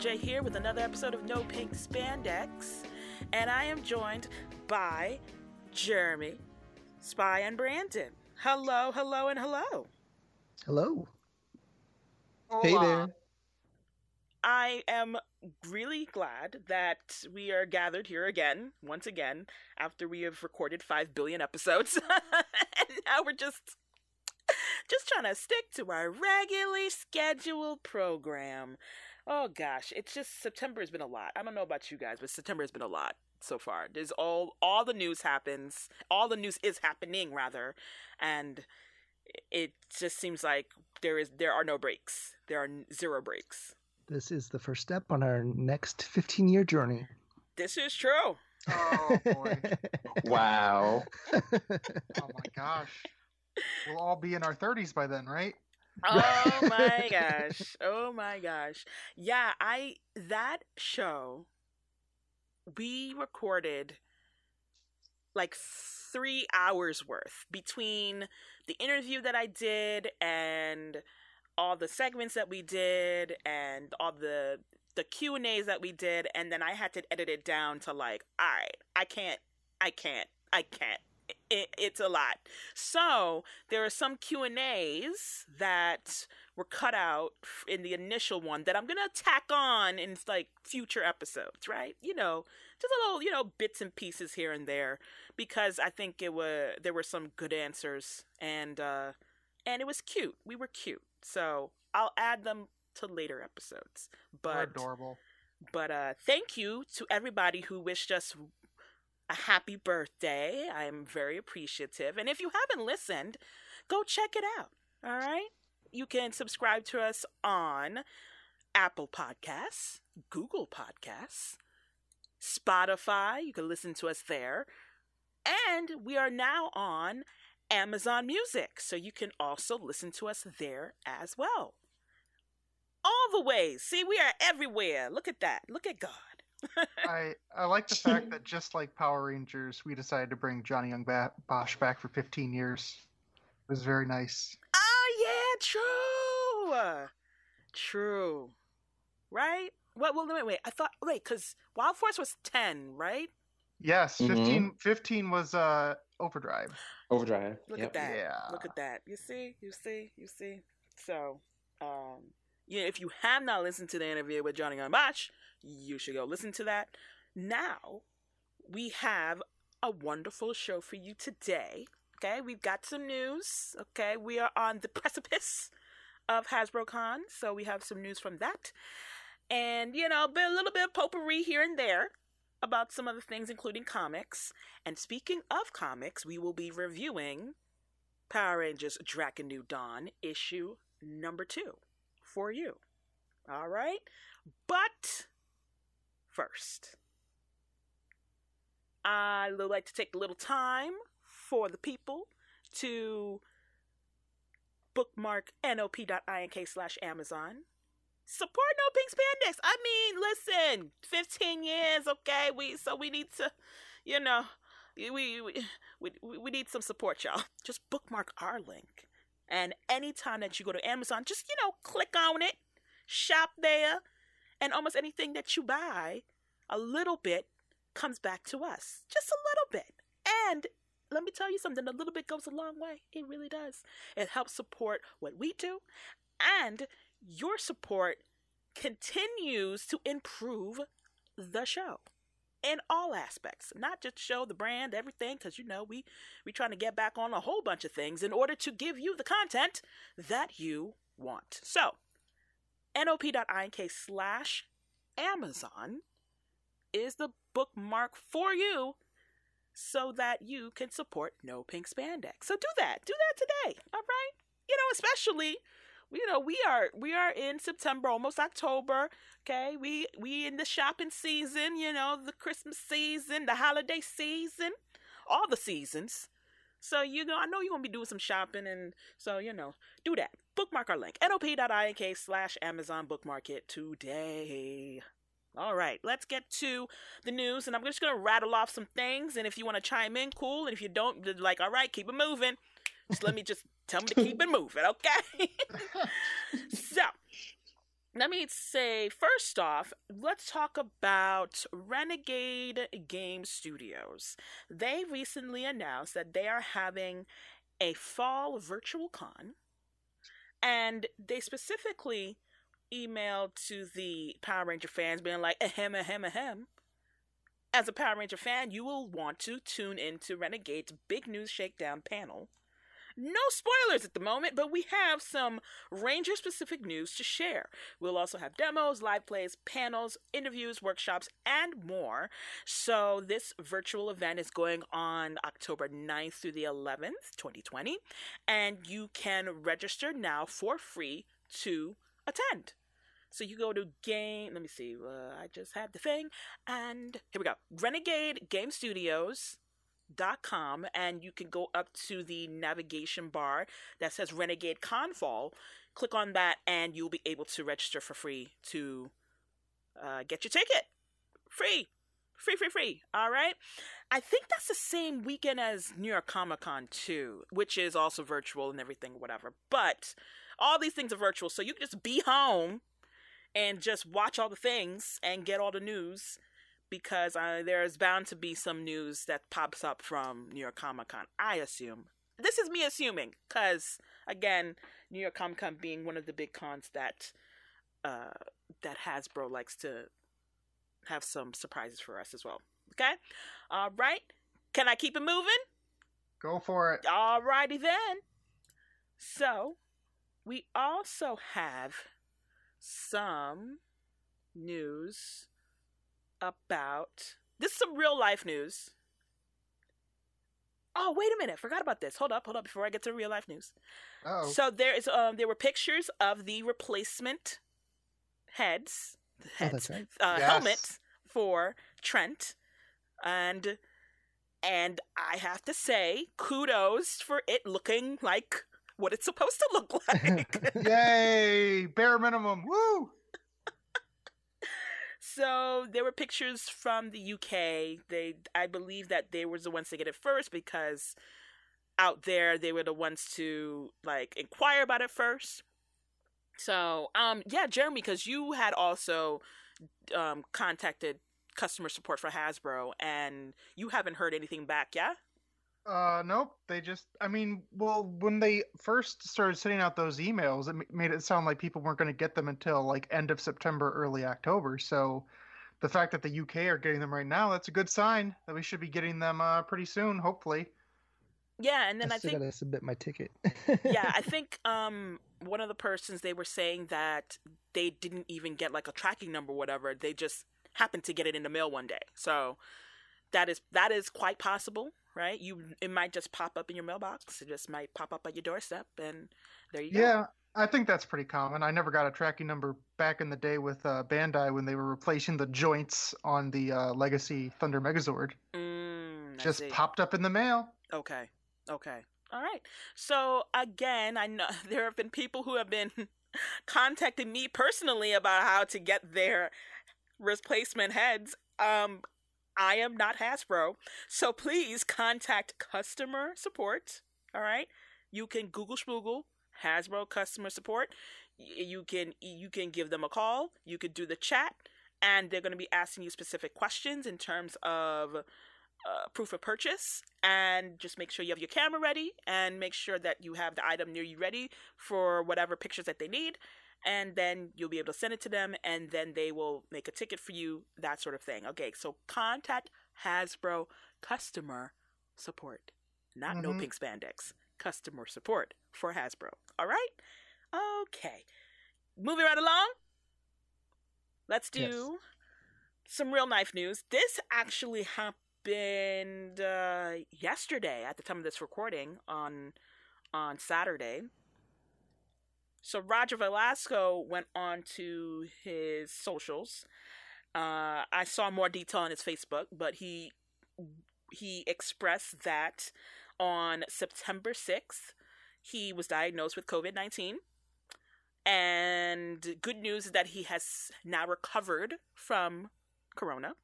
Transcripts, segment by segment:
J here with another episode of No Pink Spandex, and I am joined by Jeremy, Spy, and Brandon. Hello, hello, and hello. Hello. Hey there. I am really glad that we are gathered here again, once again, after we have recorded 5 billion episodes. and now we're just just trying to stick to our regularly scheduled program. Oh gosh, it's just September has been a lot. I don't know about you guys, but September has been a lot so far. There's all all the news happens. All the news is happening rather, and it just seems like there is there are no breaks. There are zero breaks. This is the first step on our next 15 year journey. This is true. Oh boy. Wow. oh my gosh. We'll all be in our 30s by then, right? Oh my gosh. Oh my gosh. Yeah, I that show we recorded like 3 hours worth between the interview that I did and all the segments that we did and all the the Q and A's that we did, and then I had to edit it down to like, all right, I can't, I can't, I can't. It, it's a lot. So there are some Q and A's that were cut out in the initial one that I'm gonna tack on in like future episodes, right? You know, just a little, you know, bits and pieces here and there, because I think it was there were some good answers and uh and it was cute. We were cute. So I'll add them to later episodes. But We're adorable. But uh thank you to everybody who wished us a happy birthday. I'm very appreciative. And if you haven't listened, go check it out. All right? You can subscribe to us on Apple Podcasts, Google Podcasts, Spotify. You can listen to us there. And we are now on Amazon Music, so you can also listen to us there as well. All the ways. See, we are everywhere. Look at that. Look at God. I I like the fact that just like Power Rangers, we decided to bring Johnny Yong ba- Bosch back for 15 years. It was very nice. Oh yeah, true, true, right? What? Well, wait, wait. I thought wait, because Wild Force was ten, right? Yes, Mhm. 15, 15 was uh Overdrive. Overdrive. Look Yep. at that. Yeah. Look at that. You see, you see, you see. So, um, yeah, if you have not listened to the interview with Johnny Yong Bosch, you should go listen to that. Now, we have a wonderful show for you today. Okay, we've got some news. Okay, we are on the precipice of Hasbro Con, so we have some news from that. And, you know, a little bit of potpourri here and there about some other things, including comics. And speaking of comics, we will be reviewing Power Rangers Drakkon New Dawn issue number two for you. All right? But first, I would like to take a little time for the people to bookmark nop.ink slash Amazon. Support No Pink Spandex. I mean, listen, 15 years, okay? We so we need to, you know, we we we, we need some support, y'all. Just bookmark our link. And anytime that you go to Amazon, just, you know, click on it, shop there, and almost anything that you buy, a little bit comes back to us. Just a little bit. And let me tell you something, a little bit goes a long way. It really does. It helps support what we do, and your support continues to improve the show in all aspects not just show the brand everything because you know we we trying to get back on a whole bunch of things in order to give you the content that you want so nop.ink slash amazon is the bookmark for you so that you can support no pink spandex. So do that. Do that today. All right? You know especially you know we are we are in september almost october okay? We we in the shopping season you know the christmas season the holiday season all the seasons. So you know i know you're gonna be doing some shopping and so you know do that bookmark our link nop.ink slash amazon bookmark it today all right, let's get to the news, and I'm just gonna rattle off some things. And if you want to chime in, cool. And if you don't, like, all right, keep it moving. Just let me just tell me to keep it moving, okay? so, let me say first off, let's talk about Renegade Game Studios. They recently announced that they are having a fall virtual con, and they specifically emailed to the Power Ranger fans, being like, ahem, ahem, ahem. As a Power Ranger fan, you will want to tune into Renegade's Big News Shakedown panel. No spoilers at the moment, but we have some Ranger specific news to share. We'll also have demos, live plays, panels, interviews, workshops, and more. So, this virtual event is going on October 9th through the 11th, 2020, and you can register now for free to attend. So you go to game. Let me see. Uh, I just had the thing, and here we go. Renegade Game Studios com and you can go up to the navigation bar that says renegade confall click on that and you'll be able to register for free to uh, get your ticket. Free. Free free free. All right? I think that's the same weekend as new york comic-con too which is also virtual and everything whatever. But all these things are virtual so you can just be home and just watch all the things and get all the news because uh, there's bound to be some news that pops up from New York Comic Con. I assume. This is me assuming, because again, New York Comic Con being one of the big cons that uh, that Hasbro likes to have some surprises for us as well. Okay, all right. Can I keep it moving? Go for it. Alrighty then. So, we also have some news about this is some real life news. Oh, wait a minute. Forgot about this. Hold up, hold up before I get to real life news. Oh, So there is um there were pictures of the replacement heads, Oh, heads that's right. uh, Yes. helmet for Trent, and and I have to say kudos for it looking like what it's supposed to look like. yay! Bare minimum. Woo! So there were pictures from the UK. They I believe that they were the ones to get it first because out there they were the ones to like inquire about it first. So um yeah, Jeremy, because you had also um contacted customer support for Hasbro and you haven't heard anything back, yeah? Uh, nope. They just, I mean, well, when they first started sending out those emails, it m- made it sound like people weren't going to get them until like end of September, early October. So the fact that the UK are getting them right now, that's a good sign that we should be getting them uh, pretty soon, hopefully. Yeah, and then I I still think gotta submit my ticket. yeah, I think um one of the persons they were saying that they didn't even get like a tracking number, or whatever. They just happened to get it in the mail one day. So that is that is quite possible, right? You it might just pop up in your mailbox. It just might pop up at your doorstep, and there you go. Yeah, I think that's pretty common. I never got a tracking number back in the day with uh, Bandai when they were replacing the joints on the uh, Legacy Thunder Megazord. Mm, Just see. popped up in the mail. Okay. Okay. All right. So again, I know there have been people who have been contacting me personally about how to get their replacement heads. Um I am not Hasbro. So please contact customer support. All right? You can Google Schmoogle Hasbro customer support. You can you can give them a call. You could do the chat and they're going to be asking you specific questions in terms of uh, proof of purchase and just make sure you have your camera ready and make sure that you have the item near you ready for whatever pictures that they need and then you'll be able to send it to them and then they will make a ticket for you that sort of thing. Okay so contact hasbro customer support. Not no Mhm. pink spandex customer support for hasbro. All right? Okay. Moving right along. Let's do Yes. some real knife news. This actually happened uh, yesterday at the time of this recording on on saturday so Roger Velasco went on to his socials. Uh, I saw more detail on his Facebook, but he he expressed that on September sixth he was diagnosed with COVID nineteen, and good news is that he has now recovered from Corona.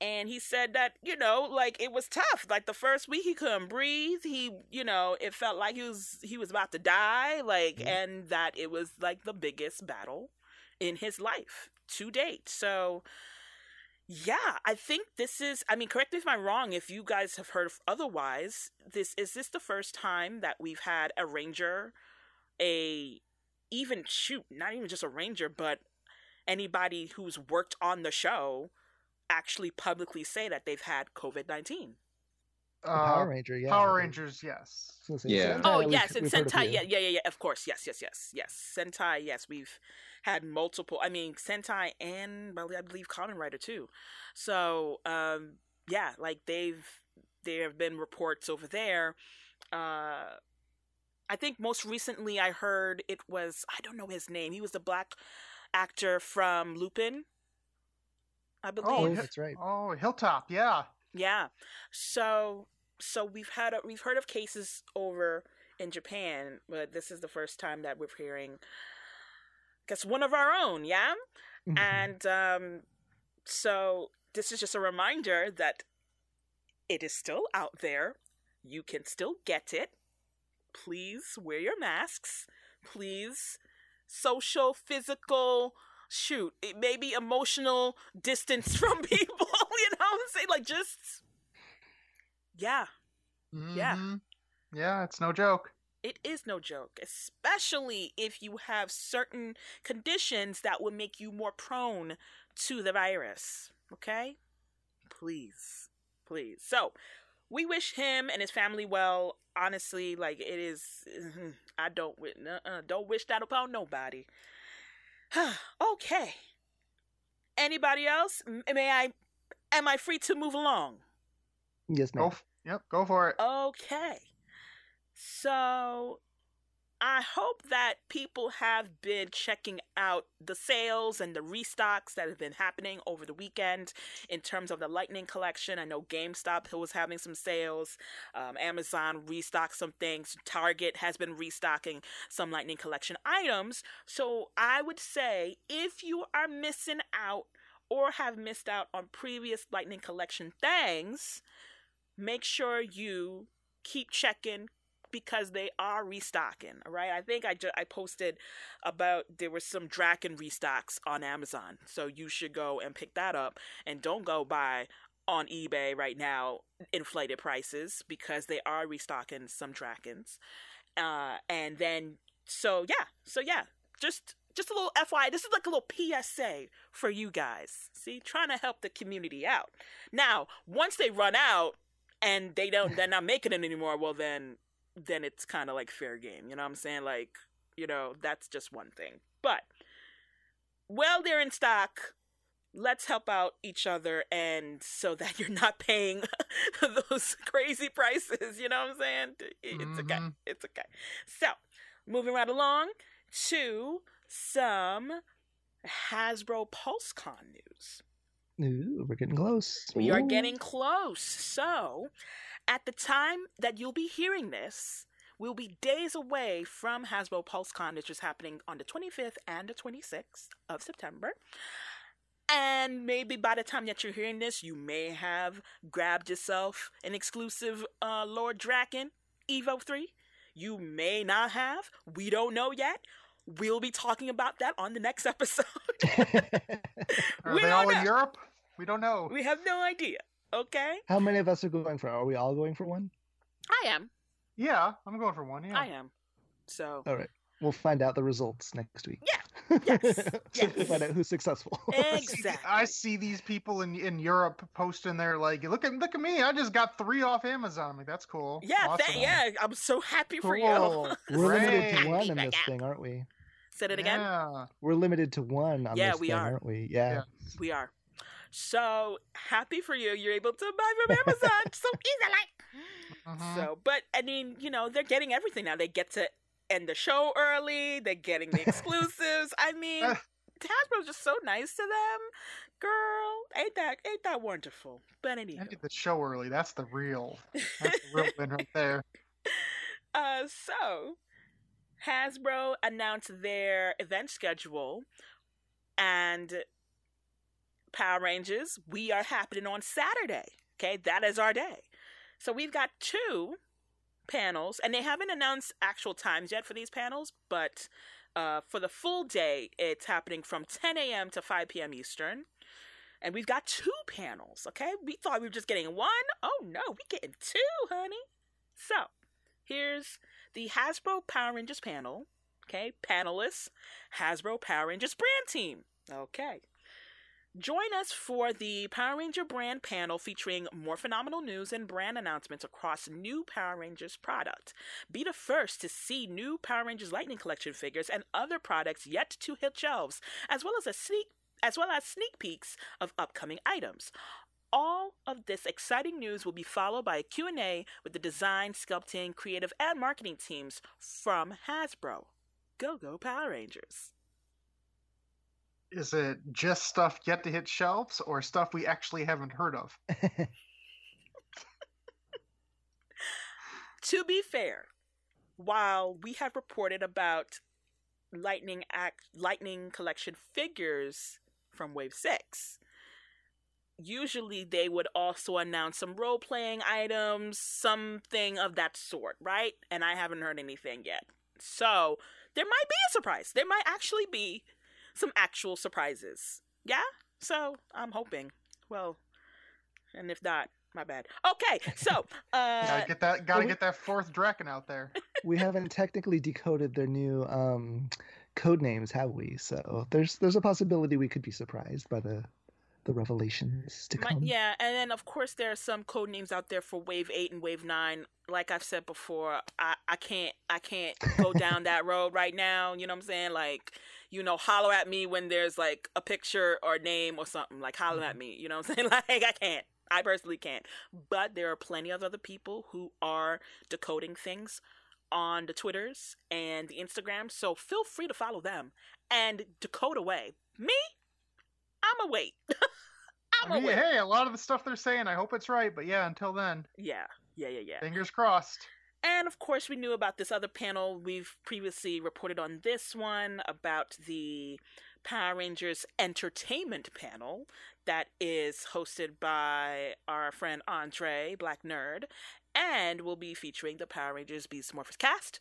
And he said that you know like it was tough. Like the first week he couldn't breathe. He you know it felt like he was he was about to die like Mhm. and that it was like the biggest battle in his life to date. So yeah i think this is i mean correct me if i'm wrong if you guys have heard otherwise this is this the first time that we've had a ranger a even shoot not even just a ranger but anybody who's worked on the show actually publicly say that they've had covid-19 The Uh, Power Ranger, yeah. Power Rangers, yes. So it's- Yeah. Sentai, Oh yes, and of Sentai, yeah, yeah, yeah, yeah. Of course, yes, yes, yes, yes. Sentai, yes, we've had multiple. I mean, Sentai and well, I believe Kamen Rider too. So, um, yeah, like they've there have been reports over there. Uh, I think most recently I heard it was I don't know his name. He was the black actor from Lupin. I Oh, that's right. Oh, Hilltop, yeah. Yeah. So so we've had a, we've heard of cases over in Japan, but this is the first time that we're hearing I guess one of our own, yeah? Mhm. And um so this is just a reminder that it is still out there. You can still get it. Please wear your masks. Please social, physical, shoot, it may be emotional distance from people, you know what I'm saying? Like just yeah, Yeah. Mhm. Yeah, it's no joke. it is no joke, especially if you have certain conditions that would make you more prone to the virus. Okay? Please. Please. So, we wish him and his family well. Honestly, like it is I don't wi- uh-uh, don't wish that upon nobody. okay. Anybody else? May I am I free to move along? Yes, Go, ma'am. f- yep, go for it. Okay. So I hope that people have been checking out the sales and the restocks that have been happening over the weekend in terms of the Lightning collection. I know GameStop was having some sales, um, Amazon restocked some things, Target has been restocking some Lightning collection items. So I would say if you are missing out or have missed out on previous Lightning collection things, make sure you keep checking because they are restocking right? i think i just i posted about there were some drakkon restocks on amazon so you should go and pick that up and don't go buy on ebay right now inflated prices because they are restocking some drakkons uh and then so yeah so yeah just just a little FYI, this is like a little PSA for you guys. See, trying to help the community out. Now, once they run out and they don't, they're not making it anymore. Well, then, then it's kind of like fair game. You know what I'm saying? Like, you know, that's just one thing. But while they're in stock, let's help out each other, and so that you're not paying those crazy prices. You know what I'm saying? It's okay. Mhm. It's okay. So, moving right along to some Hasbro PulseCon news. Ooh, we're getting close. We are getting close. So, at the time that you'll be hearing this, we'll be days away from Hasbro PulseCon, which is happening on the 25th and the 26th of September. And maybe by the time that you're hearing this, you may have grabbed yourself an exclusive uh, Lord Drakkon Evo 3. You may not have. We don't know yet. We'll be talking about that on the next episode. Are we they all know. in Europe? We don't know. we have no idea. Okay? How many of us are going for? Are we all going for one? I am. Yeah, I'm going for one. Yeah. I am. So All right. We'll find out the results next week. Yeah. Yes. Yes. we'll find out who's successful. I see- exactly. I see these people in in Europe posting their like, look at look at me, I just got three off Amazon. I'm like, that's cool. Yeah, awesome. tha- yeah. I'm so happy for you. We're limited to one in this out. thing, aren't we? Said it again. Yeah. We're limited to one on Yeah, this we thing, are. aren't we? Yeah. Yeah. We are. So happy for you. You're able to buy from Amazon so easily. Mhm. So, but I mean, you know, they're getting everything now. They get to end the show early. They're getting the exclusives. I mean. Hasbro's just so nice to them, girl. Ain't that ain't that wonderful? But I anyway, did the show early. That's the real. That's the real win right there. Uh, so Hasbro announced their event schedule, and Power Rangers, we are happening on Saturday. Okay, that is our day. So we've got two panels, and they haven't announced actual times yet for these panels, but uh, for the full day, it's happening from 10 a.m. to 5 p.m. Eastern. And we've got two panels, okay? We thought we were just getting one. Oh no, we're getting two, honey. So, here's the Hasbro Power Rangers panel. Okay, panelists, Hasbro Power Rangers brand team. Okay. Join us for the Power Ranger brand panel featuring more phenomenal news and brand announcements across new Power Rangers products. Be the first to see new Power Rangers Lightning Collection figures and other products yet to hit shelves, as well as a sneak as well as sneak peeks of upcoming items. All of this exciting news will be followed by a Q&A with the design, sculpting, creative, and marketing teams from Hasbro. Go go Power Rangers. Is it just stuff yet to hit shelves or stuff we actually haven't heard of? to be fair, while we have reported about Lightning Act Lightning Collection figures from Wave 6, usually they would also announce some role playing items, something of that sort, right? And I haven't heard anything yet. So there might be a surprise. There might actually be some actual surprises. Yeah? So I'm hoping. Well, and if not, my bad. Okay, so uh gotta get that gotta we- get that fourth Drakkon out there. we haven't technically decoded their new um, code names, have we? So there's there's a possibility we could be surprised by the the revelations to My, come. yeah, and then of course there are some code names out there for Wave Eight and Wave Nine. Like I've said before, I, I can't I can't go down that road right now. You know what I'm saying? Like, you know, holler at me when there's like a picture or name or something. Like holler at mm-hmm. me. You know what I'm saying? Like I can't. I personally can't. But there are plenty of other people who are decoding things on the Twitters and the Instagram. So feel free to follow them and decode away. Me, I'm a wait. I'm I a mean, wait. hey, a lot of the stuff they're saying, I hope it's right. But yeah, until then, Yeah, yeah, yeah, yeah. fingers crossed. And of course, we knew about this other panel. We've previously reported on this one about the Power Rangers Entertainment panel that is hosted by our friend Andre, Black Nerd, and will be featuring the Power Rangers Beast Morphers cast.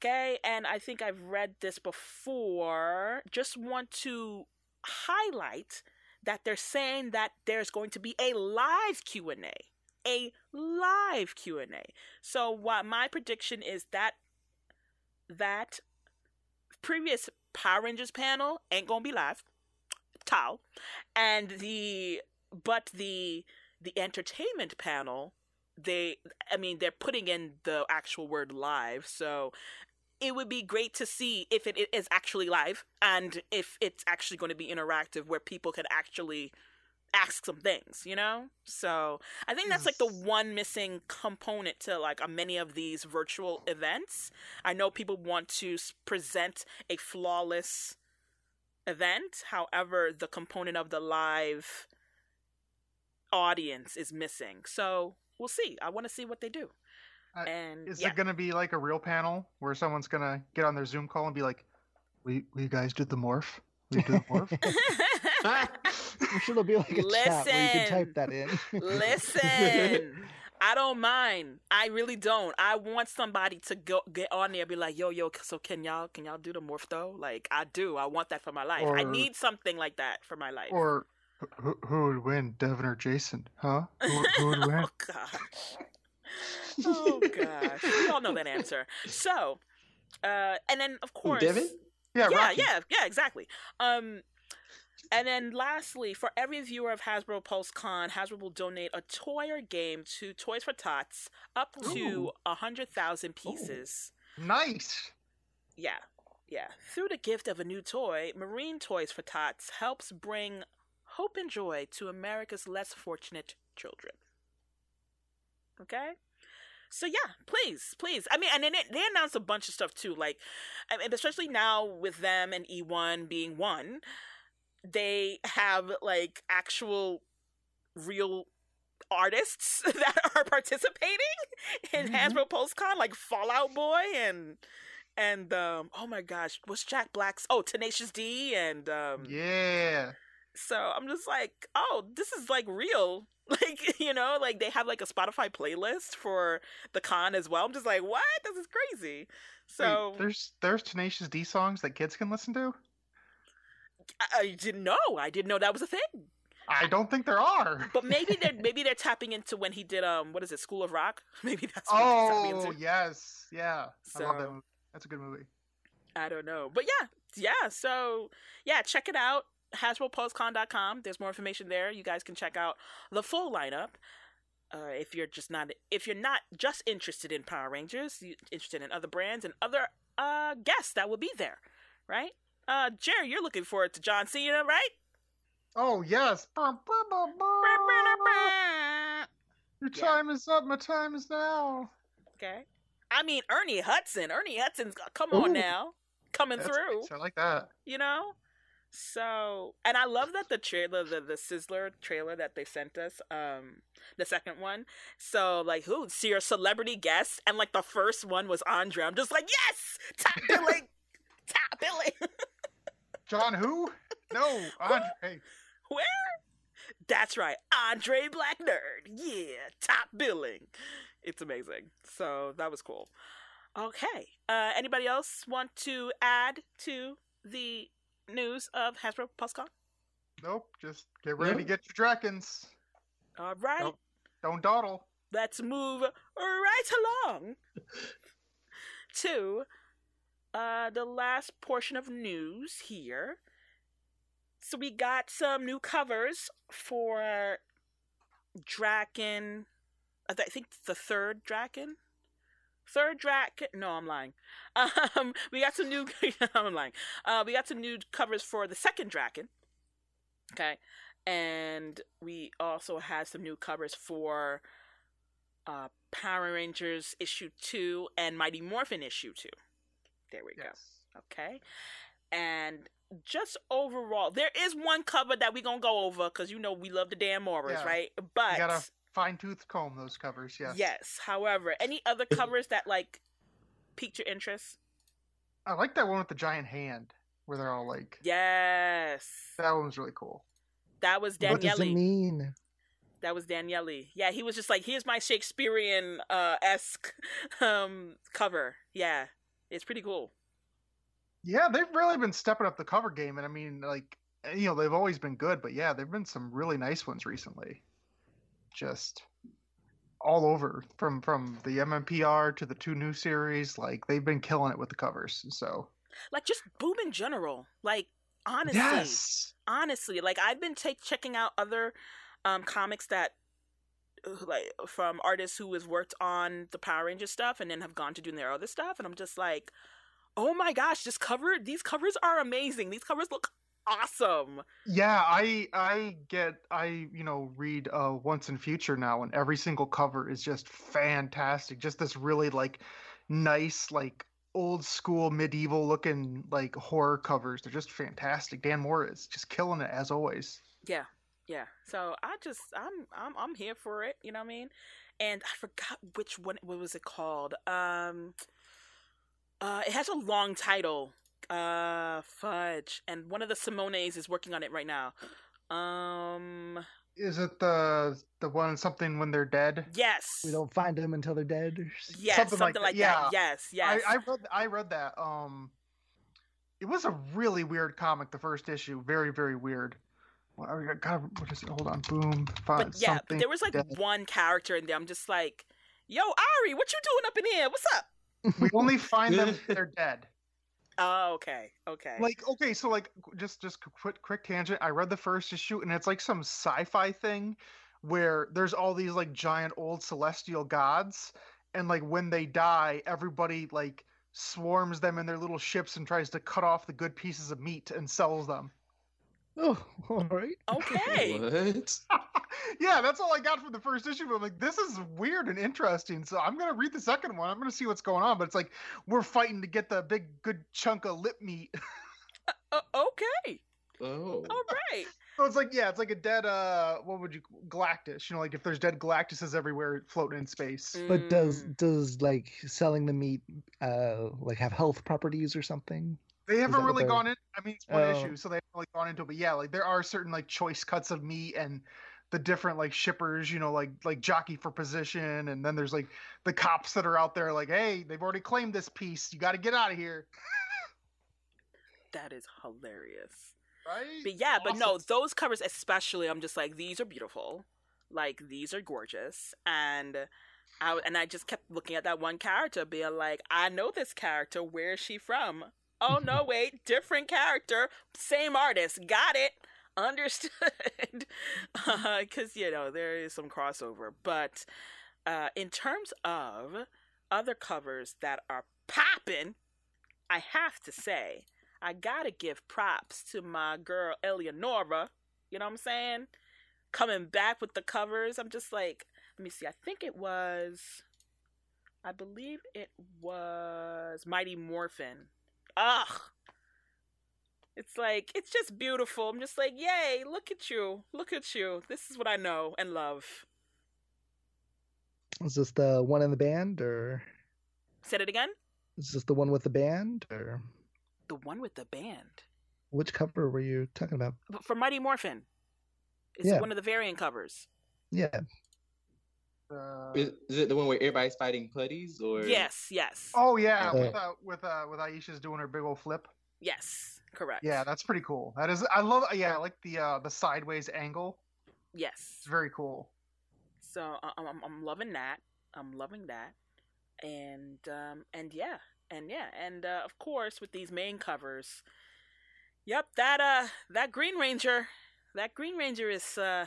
Okay, and I think I've read this before. Just want to highlight that they're saying that there's going to be a live Q&A a live Q&A. So what my prediction is that that previous Power Rangers panel ain't going to be live. Towel. And the but the the entertainment panel they I mean they're putting in the actual word live. So it would be great to see if it is actually live and if it's actually going to be interactive where people can actually ask some things, you know? So I think that's like the one missing component to like uh, many of these virtual events. I know people want to present a flawless event, however, the component of the live audience is missing. So we'll see. I want to see what they do. I- and Is yeah. it going to be like a real panel where someone's going to get on their Zoom call and be like, "We, we guys did the morph. We did the morph." I'm sure there'll be like a chat where you can type that in. Listen, I don't mind. I really don't. I want somebody to go get on there and be like, "Yo, yo, so can y'all can y'all do the morph though?" Like I do. I want that for my life. I need something like that for my life. or who, who would win, Devon or Jason? Huh? Who, who would win? oh gosh. Oh gosh. We all know that answer. So, uh, and then of course, Devon? Yeah, yeah, Rocky. yeah, yeah, exactly. Um, and then lastly, for every viewer of Hasbro Pulse Con, Hasbro will donate a toy or game to Toys for Tots up to a hundred thousand pieces. Nice. Yeah, yeah. Through the gift of a new toy, Marine Toys for Tots helps bring hope and joy to America's less fortunate children. Okay? So yeah, please, please. I mean, and then they announced a bunch of stuff too. Like, especially now with them and E1 being one, they have like actual, real artists that are participating in Mhm. Hasbro PulseCon, like Fall Out Boy and and um oh my gosh, what's Jack Black's? Oh, Tenacious D and um Yeah. So I'm just like, oh, this is like real. Like, you know, like they have like a Spotify playlist for the con as well. I'm just like, what? This is crazy. So Wait, there's there's Tenacious D songs that kids can listen to. I, didn't know. I didn't know that was a thing. I don't think there are. But maybe they're maybe they're tapping into when he did um what is it School of Rock? Maybe that's what oh yes, yeah. I love that. Movie. That's a good movie. I don't know. But yeah, yeah. So yeah, check it out. HasbroPulseCon.com. There's more information there. You guys can check out the full lineup. Uh, if you're just not if you're not just interested in Power Rangers, you interested in other brands and other uh guests that will be there, right? Uh Jerry, you're looking forward to John Cena, right? Oh yes. Your Yeah. time is up. My time is now. Okay. I mean Ernie Hudson. Ernie Hudson's come on Ooh. now. Coming That's through. nice. I like that. you know so and i love that the trailer the the sizzler trailer that they sent us um the second one so like who see your celebrity guest and like the first one was andre i'm just like yes top billing top billing John who? No, Andre. where that's right andre black nerd yeah top billing it's amazing so that was cool okay uh anybody else want to add to the news of hasbro PulseCon? Nope. Just get ready to get your dragons. all right Nope. Don't dawdle. let's move right along to uh, the last portion of news here. So we got some new covers for Drakkon. I th- I think the third Drakkon. Third Drakkon. No, I'm lying. Um, we got some new. I'm lying. Uh, we got some new covers for the second Drakkon. Okay, and we also had some new covers for uh, Power Rangers issue two and Mighty Morphin issue two. There we go. Okay, and just overall, there is one cover that we're gonna go over because you know we love the Dan Mora's, Yeah. right? But You gotta fine tooth comb those covers. Yes. yes. However, any other covers that like piqued your interest? I like that one with the giant hand where they're all like. Yes, That one was really cool. that was What does it mean? That was Daniele. Yeah, he was just like, here's my Shakespearean uh esque um cover. Yeah, it's pretty cool. Yeah, they've really been stepping up the cover game, and I mean, like, you know, they've always been good, but yeah, there've been some really nice ones recently. Just all over from from the MMPR to the two new series, like they've been killing it with the covers. So Like just boom in general. Like honestly, yes, honestly, like I've been take checking out other um comics that like from artists who has worked on the Power Ranger stuff and then have gone to doing their other stuff and I'm just like, "Oh my gosh, this cover these covers are amazing. These covers look awesome." yeah, I I get I you know read uh Once in Future now, and every single cover is just fantastic. Just this really like nice like old school medieval looking like horror covers. They're just fantastic. Dan Mora is just killing it as always. Yeah. Yeah. So I just I'm I'm I'm here for it, you know what I mean? And I forgot which one what was it called? Um uh it has a long title. Uh fudge. And one of the Simones is working on it right now. Um Is it the the one something when they're dead? yes. We don't find them until they're dead. Yes, something something, like like, that, that. Yes, yes. I, I read I read that. Um, it was a really weird comic. The first issue, very very weird. Well, oh, I got what is it? Hold on, boom. Find but yeah, something there was like dead. one character in there. I'm just like, "Yo, Ari, what you doing up in here? What's up?" We only find them when they're dead. Oh, okay, okay. Like okay, so like just just quick quick tangent. I read the first issue and it's like some sci-fi thing where there's all these like giant old celestial gods and like when they die, everybody like swarms them in their little ships and tries to cut off the good pieces of meat and sells them. Oh, all right. okay. What? yeah, that's all I got from the first issue. But I'm like, this is weird and interesting. So I'm gonna read the second one. I'm gonna see what's going on. But it's like we're fighting to get the big good chunk of lip meat. Uh, okay. Oh. All right. so it's like, yeah, it's like a dead uh what would you Galactus, you know, like if there's dead Galactuses everywhere floating in space. But does Mm. does like selling the meat uh like have health properties or something? They haven't really they're- gone in. I mean, it's one Oh. issue, so they haven't really gone into it. But yeah, like there are certain like choice cuts of meat and the different like shippers, you know, like like jockey for position, and then there's like the cops that are out there, like, hey, they've already claimed this piece. You got to get out of here, That is hilarious. right? But yeah, but no, those covers especially, I'm just like, these are beautiful. Like these are gorgeous, and I and I just kept looking at that one character, being like, I know this character. Where is she from? Oh no, wait, different character, same artist. Got it. Understood. Because you know there is some crossover, but uh, in terms of other covers that are popping, I have to say I gotta give props to my girl Eleonora. You know what I'm saying? Coming back with the covers. I'm just like, let me see. I think it was, I believe it was Mighty Morphin. Ugh. It's like, it's just beautiful. I'm just like, yay, look at you. Look at you. This is what I know and love. Is this the one in the band, or Said it again? is this the one with the band, or The one with the band. which cover were you talking about? For Mighty Morphin. It's Yeah. one of the variant covers. Yeah, Uh, Is, is it the one where everybody's fighting putties or? Yes, yes. oh yeah, Uh, with uh, with uh, with Aisha's doing her big old flip. Yes, correct. Yeah, that's pretty cool. That is, I love. Yeah, I like the uh the sideways angle. Yes. It's very cool. So I- I'm, I'm I'm loving that. I'm loving that, and um and yeah, and yeah, and uh, of course with these main covers, yep that uh that Green Ranger, that Green Ranger is uh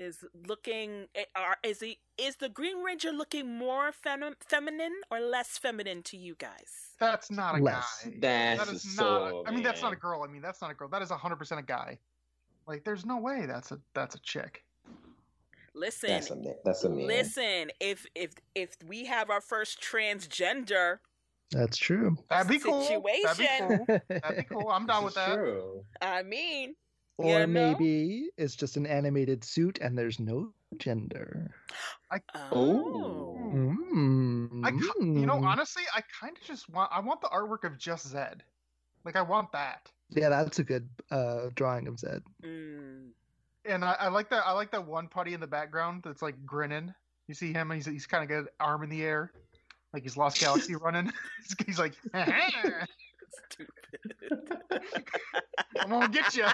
is looking eh, are is he is the Green Ranger looking more fem- feminine or less feminine to you guys? That's not a Less. guy. That's that a is not. soul, I mean, that's not a girl. I mean, that's not a girl. That is hundred percent a guy. Like, there's no way that's a that's a chick. Listen, That's a man. That's a man. listen. If if if we have our first transgender that's true. That'd be cool. That'd be cool. That'd be cool. I'm down with that. True. I mean, or You know? maybe it's just an animated suit and there's no gender. oh. Mm. I, ki- you know, honestly, I kind of just want. I want the artwork of just Zedd. Like, I want that. yeah, that's a good uh, drawing of Zedd. Mm. And I, I like that. I like that one putty in the background that's like grinning. You see him. He's he's kind of got an arm in the air, like he's Lost Galaxy running. he's, he's like, I'm gonna get you.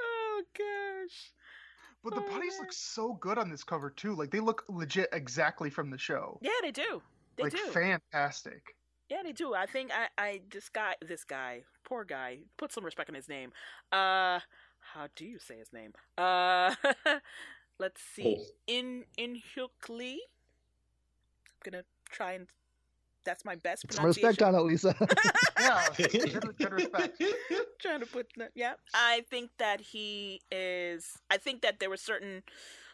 oh gosh. But the putties look so good on this cover too. Like they look legit exactly from the show. Yeah, they do. They like do. fantastic. Yeah, they do. I think I, I this guy this guy, poor guy, put some respect on his name. Uh how do you say his name? Uh let's see. In Inhyuk Lee. I'm gonna try and that's my best Some respect on it, Lisa. Yeah, good, good respect. trying to put that yeah. I think that he is i think that there were certain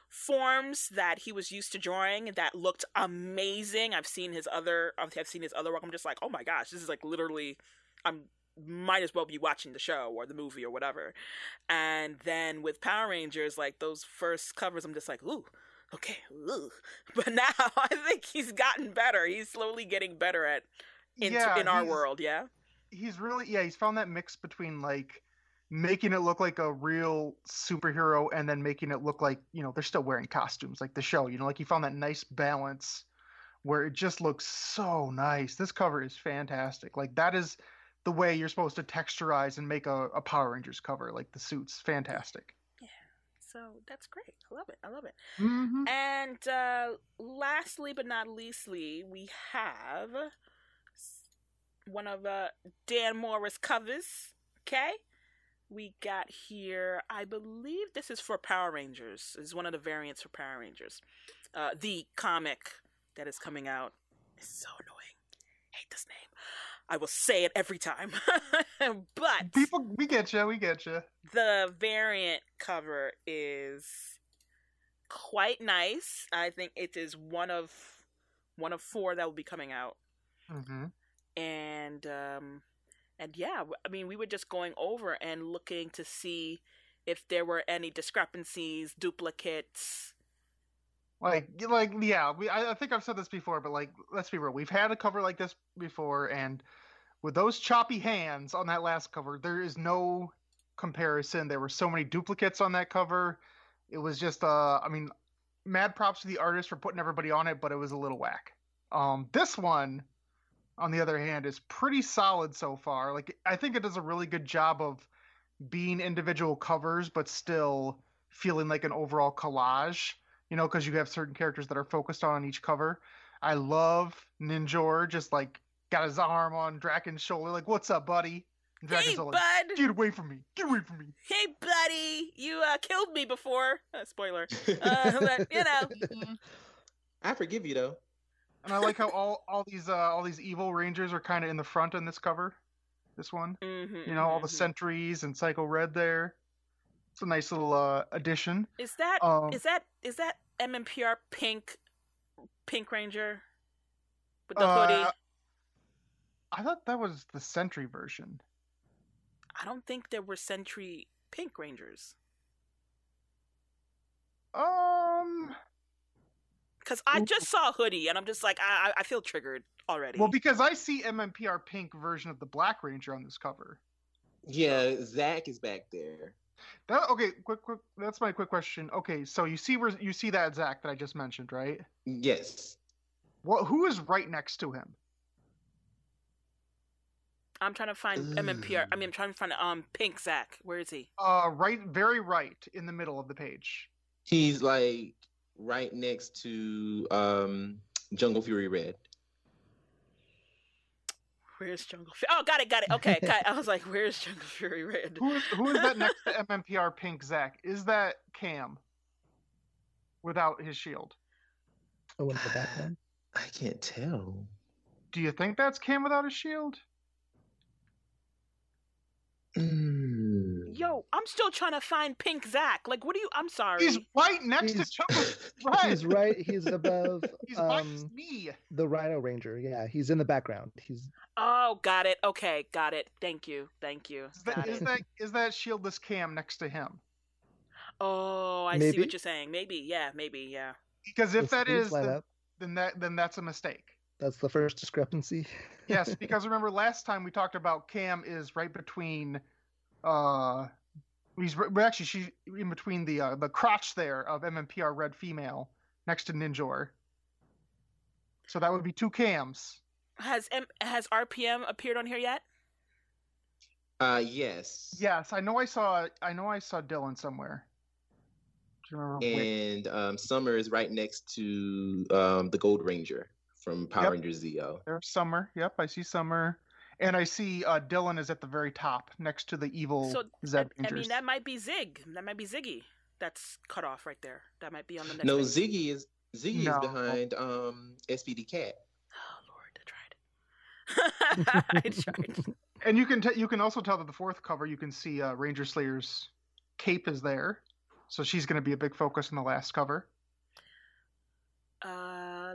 forms that he was used to drawing that looked amazing. I've seen his other i've I've seen his other work. I'm just like oh my gosh this is like literally i'm might as well be watching the show or the movie or whatever. And then with power rangers like those first covers i'm just like ooh okay ooh. but now i think he's gotten better he's slowly getting better at in, yeah, in our world yeah He's really yeah. He's found that mix between like making it look like a real superhero and then making it look like you know they're still wearing costumes like the show. You know, like he found that nice balance where it just looks so nice. This cover is fantastic. Like that is the way you're supposed to texturize and make a, a Power Rangers cover. Like the suits, fantastic. So that's great i love it i love it Mm-hmm. And uh, lastly but not leastly, we have one of uh, Dan Mora's covers. Okay, we got here. I believe this is for Power Rangers. This is one of the variants for Power Rangers. Uh, the comic that is coming out is so annoying. Hate this name. I will say it every time. but People, we get you. We get you. the variant cover is quite nice. I think it is one of one of four that will be coming out, Mm-hmm. and um, and yeah, I mean, we were just going over and looking to see if there were any discrepancies, duplicates, Like, like, yeah, we. I, I think I've said this before, but like, let's be real. We've had a cover like this before, and with those choppy hands on that last cover, there is no comparison. There were so many duplicates on that cover. It was just, uh, I mean, mad props to the artist for putting everybody on it, but it was a little whack. Um, this one, on the other hand, is pretty solid so far. Like, I think it does a really good job of being individual covers, but still feeling like an overall collage. You know, because you have certain characters that are focused on each cover. I love Ninjor just like got his arm on Drakkon's shoulder, like, "What's up, buddy?" And Hey, Drakkon's all bud. like, "Get away from me! Get away from me!" Hey, buddy. You uh, killed me before. Uh, spoiler. Uh, but, you know. I forgive you though. And I like how all all these uh, all these evil rangers are kind of in the front on this cover. This one, Mhm, you know, all the mhm. sentries and Psycho Red there. It's a nice little uh, addition. Is that Um, is that is that MMPR pink Pink Ranger with the Uh, hoodie? I thought that was the Sentry version. I don't think there were Sentry Pink Rangers Um, because I just saw a hoodie and I'm just like I I- I feel triggered already. well, because I see MMPR pink version of the Black Ranger on this cover. Yeah, Zach is back there. That okay? Quick, quick. That's my quick question. Okay, so you see where you see that Zach that I just mentioned, right? Yes. What? Who is right next to him? I'm trying to find MMPR. I mean, I'm trying to find um Pink Zach. Where is he? Uh, right, very right in the middle of the page. He's like right next to um Jungle Fury Red. Where's Jungle Fury? Oh, got it, got it. Okay, got it. I was like, where's Jungle Fury Red? Who is who is that next to MMPR pink Zach? Is that Cam? Without his shield. Oh, in the background. I can't tell. Do you think that's Cam without his shield? Mm. Yo, I'm still trying to find Pink Zach. Like, what are you? I'm sorry. He's right next He's- to Jungle. Right. He's right. He's above He's um, knee. the Rhino Ranger. Yeah, he's in the background. He's Oh, got it. Okay, got it. Thank you, thank you. Is that, Got is it. that is that shieldless Cam next to him? Oh, I see what you're saying. Maybe, yeah, maybe, yeah. Because if the that sleeves is, line then, up. then that then that's a mistake. That's the first discrepancy. Yes, because remember last time we talked about Cam is right between, uh, he's r- well, actually she's in between the uh, the crotch there of MMPR red female next to Ninjor. So that would be two Cams. Has M- has RPM appeared on here yet? Uh yes. Yes, I know. I saw. I know. I saw Dylan somewhere. Do you remember? And um, Summer is right next to um, the Gold Ranger from Power Yep. Rangers Zeo. There's Summer. Yep, I see Summer. And I see uh, Dylan is at the very top, next to the evil So, Zedd I, I mean, that might be Zig. That might be Ziggy. That's cut off right there. That might be on the next. No, page. Ziggy is Ziggy No. is behind um, SPD Cat. Oh Lord, I tried. I tried. And you can t- you can also tell that the fourth cover you can see uh, Ranger Slayer's cape is there, so she's going to be a big focus in the last cover.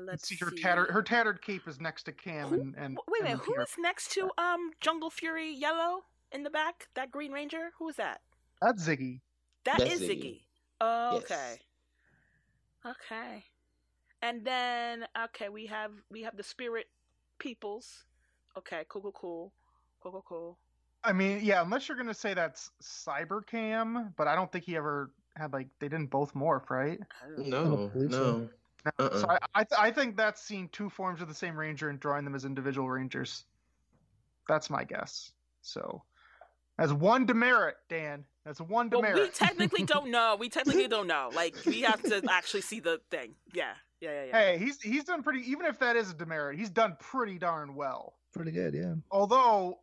You let's see her tattered her tattered cape is next to Cam Who- and, and Wait a minute. and Who Pierre. is next to um Jungle Fury Yellow in the back? That Green Ranger? Who is that? That's Ziggy. That That's is Ziggy. Ziggy. Oh, Yes. okay. Okay. And then okay, we have we have the spirit peoples. Okay, cool, cool, cool, cool, cool, cool. I mean, yeah, unless you're going to say that's Cyber Cam, but I don't think he ever had like they didn't both morph, right? No, no. Uh-uh. So I I, th- I think that's seeing two forms of the same ranger and drawing them as individual rangers. That's my guess. So that's one demerit, Dan. That's one Well, demerit. we technically don't know. We technically don't know. Like we have to actually see the thing. Yeah, yeah, yeah, yeah. Hey, he's he's done pretty. Even if that is a demerit, he's done pretty darn well. Pretty good, yeah. Although,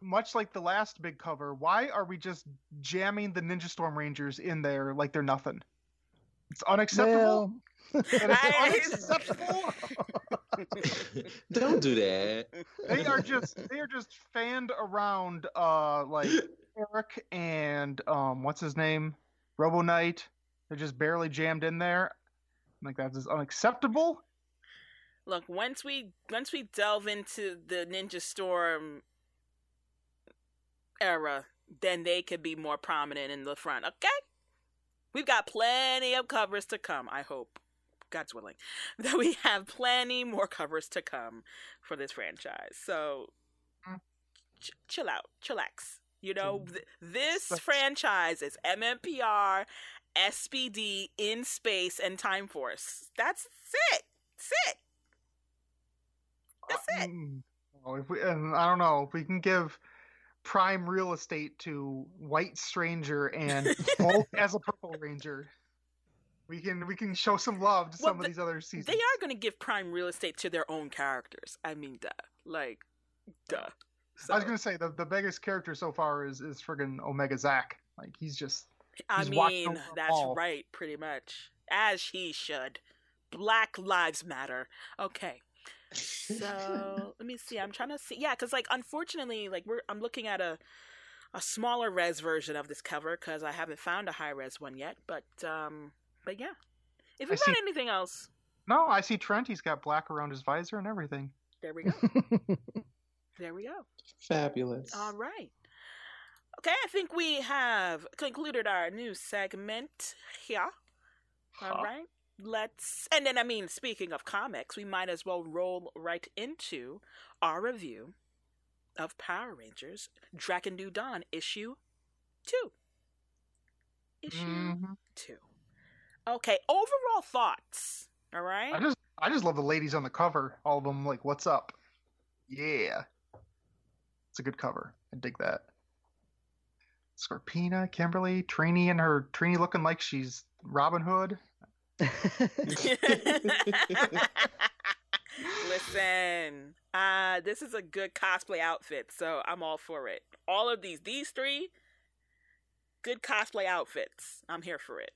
much like the last big cover, why are we just jamming the Ninja Storm Rangers in there like they're nothing? It's unacceptable. Well, and it's I- unacceptable. Don't do that. they are just they are just fanned around uh like Eric and um what's his name? Robo Knight. They're just barely jammed in there. I'm Like that is unacceptable. Look, once we once we delve into the Ninja Storm era, then they could be more prominent in the front. Okay, we've got plenty of covers to come. I hope. God's willing, that we have plenty more covers to come for this franchise. So Mm. ch- chill out, chillax. You know, th- this franchise is MMPR, SPD, in space, and Time Force. That's it. That's it. That's it. Oh, if we, and I don't know if we can give prime real estate to White Stranger and Bulk as a Purple Ranger. We can we can show some love to Well, some the- of these other seasons. They are going to give prime real estate to their own characters. I mean, duh. Like, duh. I was gonna say the, the biggest character so far is is friggin' Omega Zack. Like he's just I He's watching mean, that's all. right, pretty much. As he should. Black Lives Matter. Okay. So let me see. I'm trying to see. Yeah, because like unfortunately, like we're I'm looking at a a smaller res version of this cover because I haven't found a high res one yet. But um, but yeah. If I you found see- anything else, no. I see Trent. He's got black around his visor and everything. there we go. there we go. Fabulous. All right. Okay, I think we have concluded our new segment here. All Huh. right. Let's and then I mean speaking of comics, we might as well roll right into our review of Power Rangers Drakkon New Dawn issue 2. Issue Mhm. 2. Okay, overall thoughts. All right? I just I just love the ladies on the cover. All of them like, "What's up?" Yeah, it's a good cover. I dig that. Scorpina, Kimberly, Trini, and her Trini looking like she's Robin Hood. Listen, uh, this is a good cosplay outfit, so I'm all for it. All of these, these three, good cosplay outfits. I'm here for it.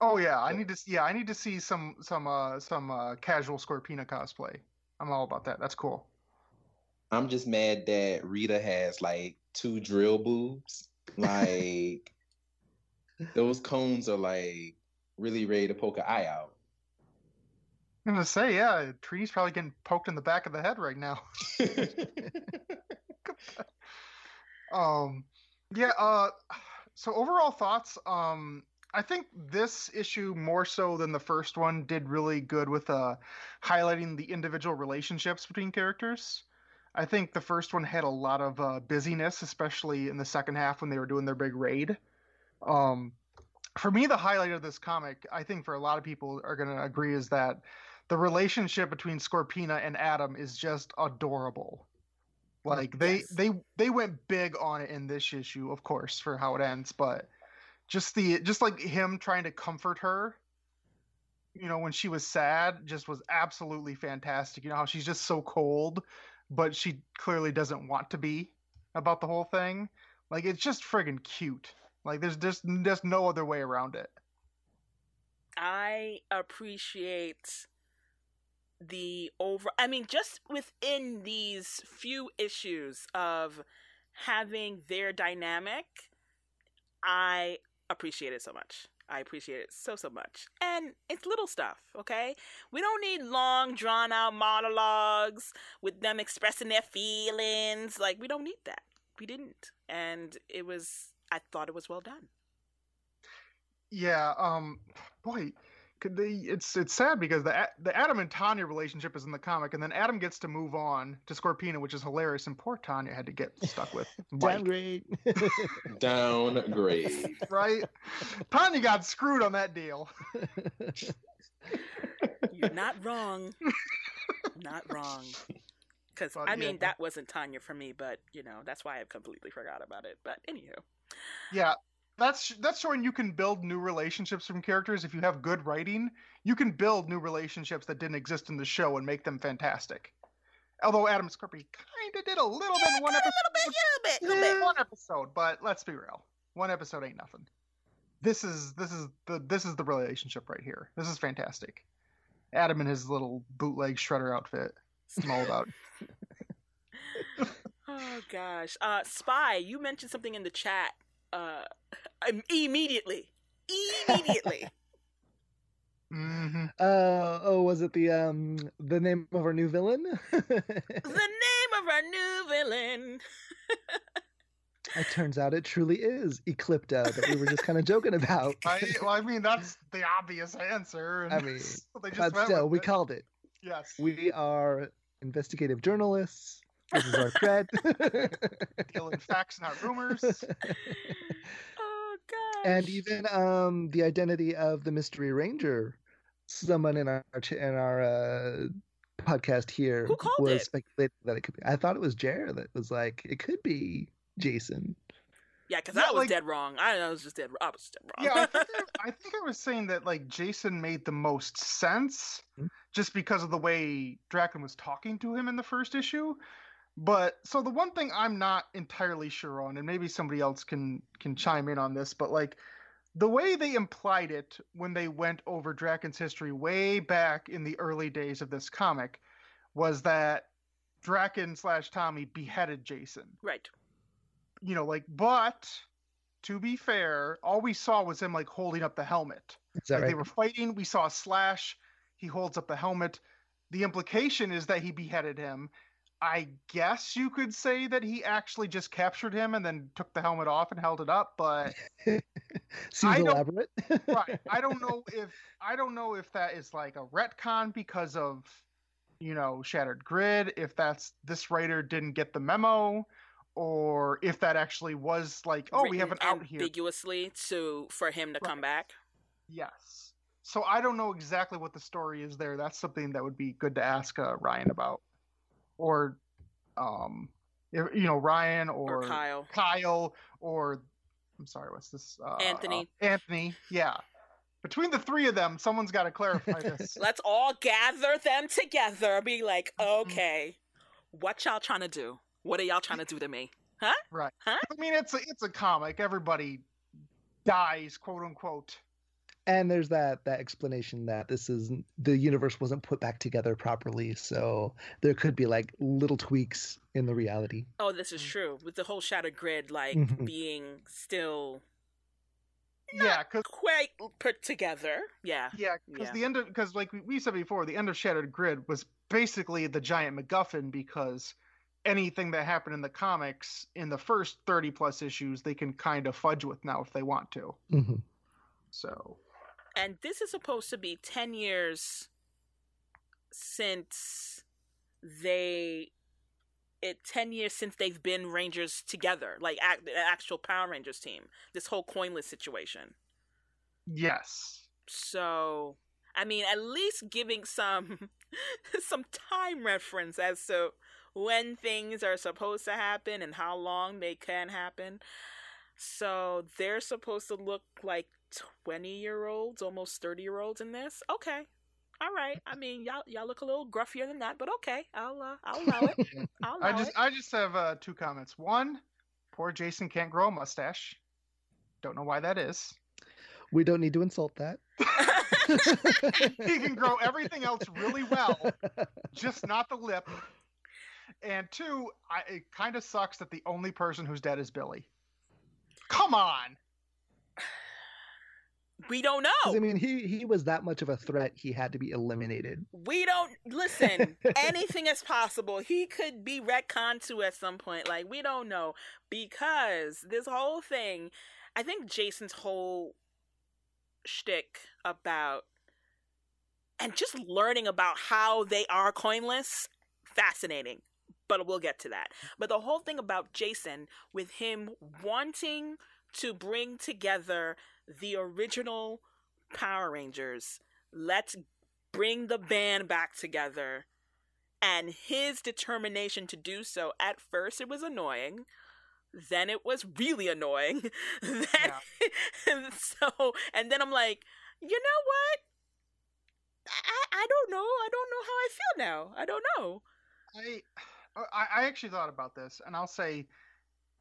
Oh yeah, I need to see, yeah, I need to see some some uh some uh casual Scorpina cosplay. I'm all about that. That's cool. I'm just mad that Rita has like two drill boobs. Like those cones are like really ready to poke an eye out. I'm gonna say, yeah, Trini's probably getting poked in the back of the head right now. Um, yeah. Uh, so overall thoughts. Um, I think this issue more so than the first one did really good with uh highlighting the individual relationships between characters. I think the first one had a lot of uh, busyness, especially in the second half when they were doing their big raid. Um, for me, the highlight of this comic, I think for a lot of people are going to agree, is that the relationship between Scorpina and Adam is just adorable. Like they Yes. they they went big on it in this issue, of course, for how it ends, but just the just like him trying to comfort her, you know, when she was sad, just was absolutely fantastic. You know how she's just so cold, but she clearly doesn't want to be about the whole thing. Like it's just friggin' cute. Like there's just there's no other way around it. I appreciate the over I mean just within these few issues of having their dynamic I appreciate it so much. I appreciate it so so much. And it's little stuff, okay? We don't need long drawn out monologues with them expressing their feelings. Like we don't need that. We didn't. And it was I thought it was well done. Yeah, um, boy, they? It's it's sad because the the Adam and Tanya relationship is in the comic, and then Adam gets to move on to Scorpina, which is hilarious, and poor Tanya had to get stuck with Mike, Downgrade. Downgrade. right? Tanya got screwed on that deal. You're not wrong. not wrong. Because, But, I yeah. mean, that wasn't Tanya for me, but, you know, that's why I've completely forgot about it. But, anywho. Yeah, that's that's showing you can build new relationships from characters if you have good writing. You can build new relationships that didn't exist in the show and make them fantastic. Although Adam and Scorpio kind of did a little bit in one a episode. little bit, a little bit, a Eh, little bit. one episode, but let's be real. One episode ain't nothing. This is this is the this is the relationship right here. This is fantastic. Adam in his little bootleg shredder outfit. I'm about. Oh, gosh. Uh, Spy, you mentioned something in the chat uh, im- immediately. Immediately. hmm Uh, oh, was it the um the name of our new villain? the name of our new villain. It turns out it truly is Eclipta that we were just kind of joking about. I, well, I mean, that's the obvious answer. and I mean, they just but still, we it. called it. Yes. We are investigative journalists. This is our cred. Dealing facts, not rumors. oh gosh. and even um the identity of the mystery ranger someone in our in our uh podcast here Who called was it? speculating that it could be i thought it was Jer that was like it could be jason yeah, because Yeah, I was like- dead wrong. I, I was just dead. I was dead wrong. yeah, I think I, I think I was saying that like Jason made the most sense Hmm. just because of the way Drakkon was talking to him in the first issue. But so the one thing I'm not entirely sure on, and maybe somebody else can can chime in on this, but like the way they implied it when they went over Drakkon's history way back in the early days of this comic was that Draken slash Tommy beheaded Jason right. you know, like, but to be fair, all we saw was him like holding up the helmet. is that Like right they were fighting, we saw a slash, he holds up the helmet. The implication is that he beheaded him. I guess you could say that he actually just captured him and then took the helmet off and held it up, but seems I don't- elaborate right. I don't know if I don't know if that is like a retcon because of you know Shattered Grid, if that's this writer didn't get the memo, or if that actually was like, oh, we have an Written out here. ambiguously to for him to come back. Yes. So I don't know exactly what the story is there. That's something that would be good to ask uh, Ryan about, or um, you know Ryan or, Or Kyle. Kyle or I'm sorry, what's this? Uh, Anthony. uh, Anthony. Yeah. Between the three of them, someone's got to clarify this. Let's all gather them together. Be like, Mm-hmm. okay, what y'all trying to do? What are y'all trying to do to me? Huh right. Huh? I mean, it's a it's a comic. Everybody dies, quote unquote. And there's that that explanation that this is the universe wasn't put back together properly so there could be like little tweaks in the reality Oh, this is Mm. true. With the whole Shattered Grid, like Mhm. being still Yeah, because quite put together. Yeah. Yeah, because Yeah. the end of because like we, we said before, the end of Shattered Grid was basically the giant MacGuffin because anything that happened in the comics in the first thirty plus issues they can kind of fudge with now if they want to. hmm So And this is supposed to be 10 years since they it 10 years since they've been Rangers together, like act, the actual Power Rangers team. This whole coinless situation. yes, So, I mean, at least giving some some time reference as to when things are supposed to happen and how long they can happen. So, they're supposed to look like 20-year-olds, almost 30-year-olds in this. Okay. All right. I mean, y'all y'all look a little gruffier than that, but okay. I'll uh, I'll allow it. I'll allow I just it. I just have uh, two comments. One, poor Jason can't grow a mustache. Don't know why that is. we don't need to insult that he can grow everything else really well, just not the lip. And two, I, it kind of sucks that the only person who's dead is Billy. Come on. We don't know. i mean he he was that much of a threat he had to be eliminated We don't listen. anything is possible. He could be retconned to at some point. Like we don't know because this whole thing. I think Jason's whole shtick about and just learning about how they are coinless, fascinating. But we'll get to that. But the whole thing about Jason with him wanting to bring together the original Power Rangers, let's bring the band back together. And his determination to do so at first it was annoying then it was really annoying. Then so and then i'm like you know what? I, I don't know. I don't know how i feel now. I don't know. I, uh, I I actually thought about this, and I'll say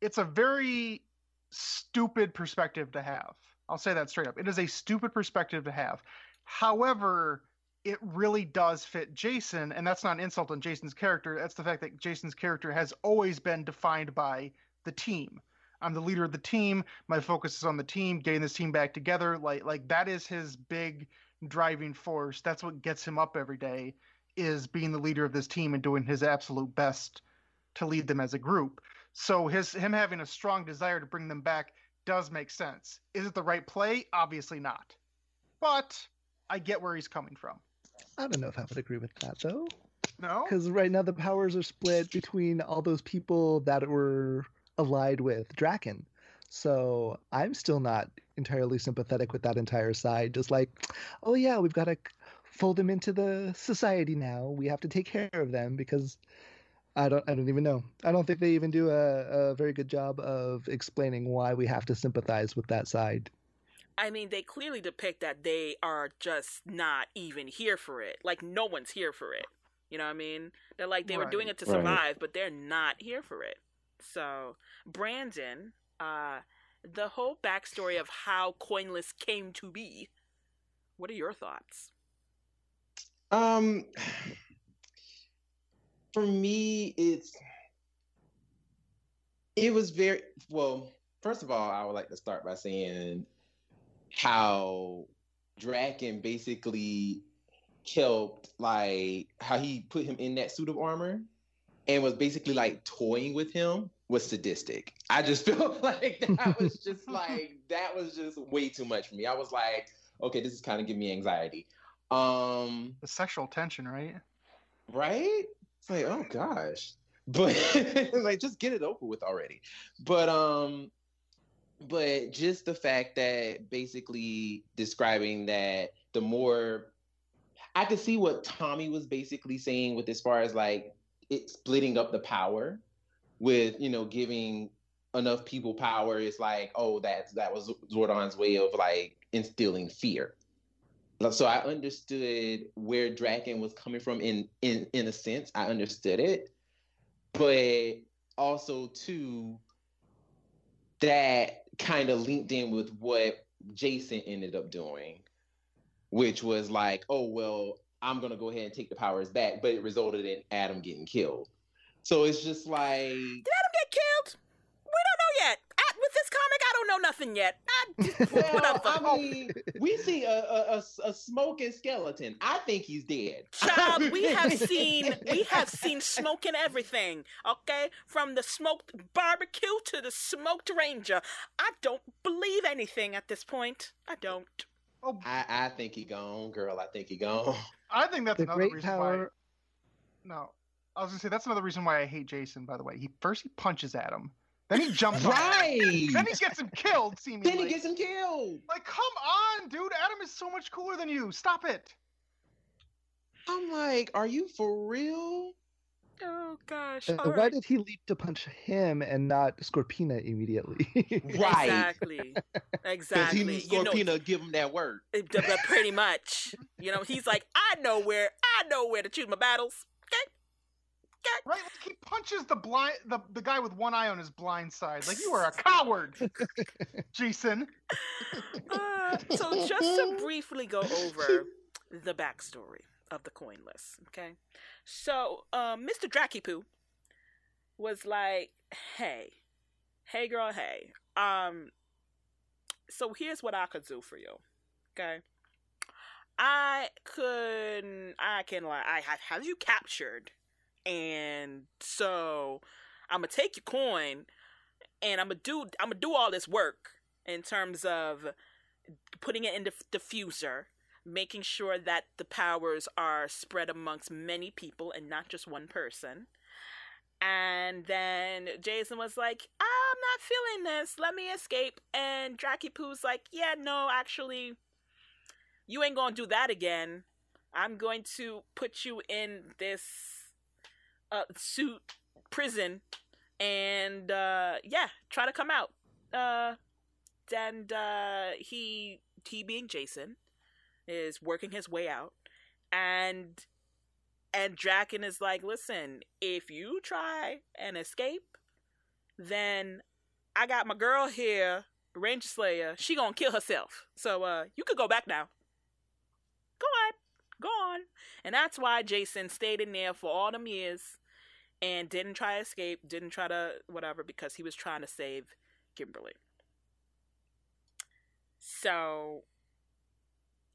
it's a very stupid perspective to have. I'll say that straight up. It is a stupid perspective to have. However, it really does fit Jason, and that's not an insult on Jason's character. That's the fact that Jason's character has always been defined by the team. I'm the leader of the team. My focus is on the team, getting this team back together. Like like that is his big driving force. That's what gets him up every day is being the leader of this team and doing his absolute best to lead them as a group. So his him having a strong desire to bring them back does make sense. Is it the right play? Obviously not. But I get where he's coming from. I don't know if I would agree with that though, No? because right now the powers are split between all those people that were allied with Drakkon. So I'm still not entirely sympathetic with that entire side. Just like, oh yeah, we've got to fold them into the society now. We have to take care of them because I don't I don't even know. I don't think they even do a, a very good job of explaining why we have to sympathize with that side. I mean, they clearly depict that they are just not even here for it. Like no one's here for it. You know what I mean? They're like they were doing it to Right. survive, but they're not here for it. So Brandon, uh, the whole backstory of how Coinless came to be. What are your thoughts? Um, for me, it's it was very well. First of all, I would like to start by saying how Drakkon basically helped, like how he put him in that suit of armor and was basically like toying with him was sadistic. I just felt like that was just like that was just way too much for me. I was like, okay, this is kind of giving me anxiety. Um, The sexual tension, right? right? It's like, oh gosh. But like just get it over with already. But um but just the fact that basically describing that the more I could see what Tommy was basically saying with as far as like it splitting up the power with, you know, giving enough people power is like, oh, that that was Zordon's way of like instilling fear. So I understood where Drakkon was coming from in in in a sense. I understood it. But also too that kind of linked in with what Jason ended up doing, which was like, oh well, I'm gonna go ahead and take the powers back, but it resulted in Adam getting killed. So it's just like Did Adam get killed? We don't know yet. I, with this comic, I don't know nothing yet. I just well, whatever. I mean, we see a, a, a, a smoking skeleton. I think he's dead. Child, we have seen we have seen smoking everything. Okay, from the smoked barbecue to the smoked ranger. I don't believe anything at this point. I don't. Oh, I, I think he gone, girl. I think he gone. I think that's The another great reason why. No, I was gonna say that's another reason why I hate Jason. By the way, he first he punches at him, then he jumps on him, Right. then he gets him killed. Seemingly, Then he gets him killed. like, come on, dude. Adam is so much cooler than you. Stop it. I'm like, are you for real? Oh gosh. Uh, All Why right. did he leap to punch him and not Scorpina immediately? Right. Exactly. Because Exactly. he knew You know, give him that word. D- but pretty much. You know, he's like, I know where I know where to choose my battles. Okay. Right? Like he punches the blind the, the guy with one eye on his blind side. Like you are a coward, Jason. Uh, so just to briefly go over the backstory of the coinless, okay? So, um, Mr. Drakipoo was like, "Hey, hey, girl, hey. Um, so here's what I could do for you, okay? I could, I can like, I have have you captured, and so I'm gonna take your coin, and I'm gonna do, I'm gonna do all this work." in terms of putting it in the diffuser, making sure that the powers are spread amongst many people and not just one person. And then Jason was like, I'm not feeling this. Let me escape. And Dracky Poo's like, Yeah, no, actually, you ain't gonna do that again. I'm going to put you in this uh, suit prison and uh, yeah, try to come out. Uh, and uh, he he being Jason is working his way out, and and Drakkon is like, listen, if you try and escape, then I got my girl here, Ranger Slayer. She gonna kill herself. So uh, you could go back now. On. And that's why Jason stayed in there for all them years and didn't try to escape, didn't try to whatever because he was trying to save Kimberly. So,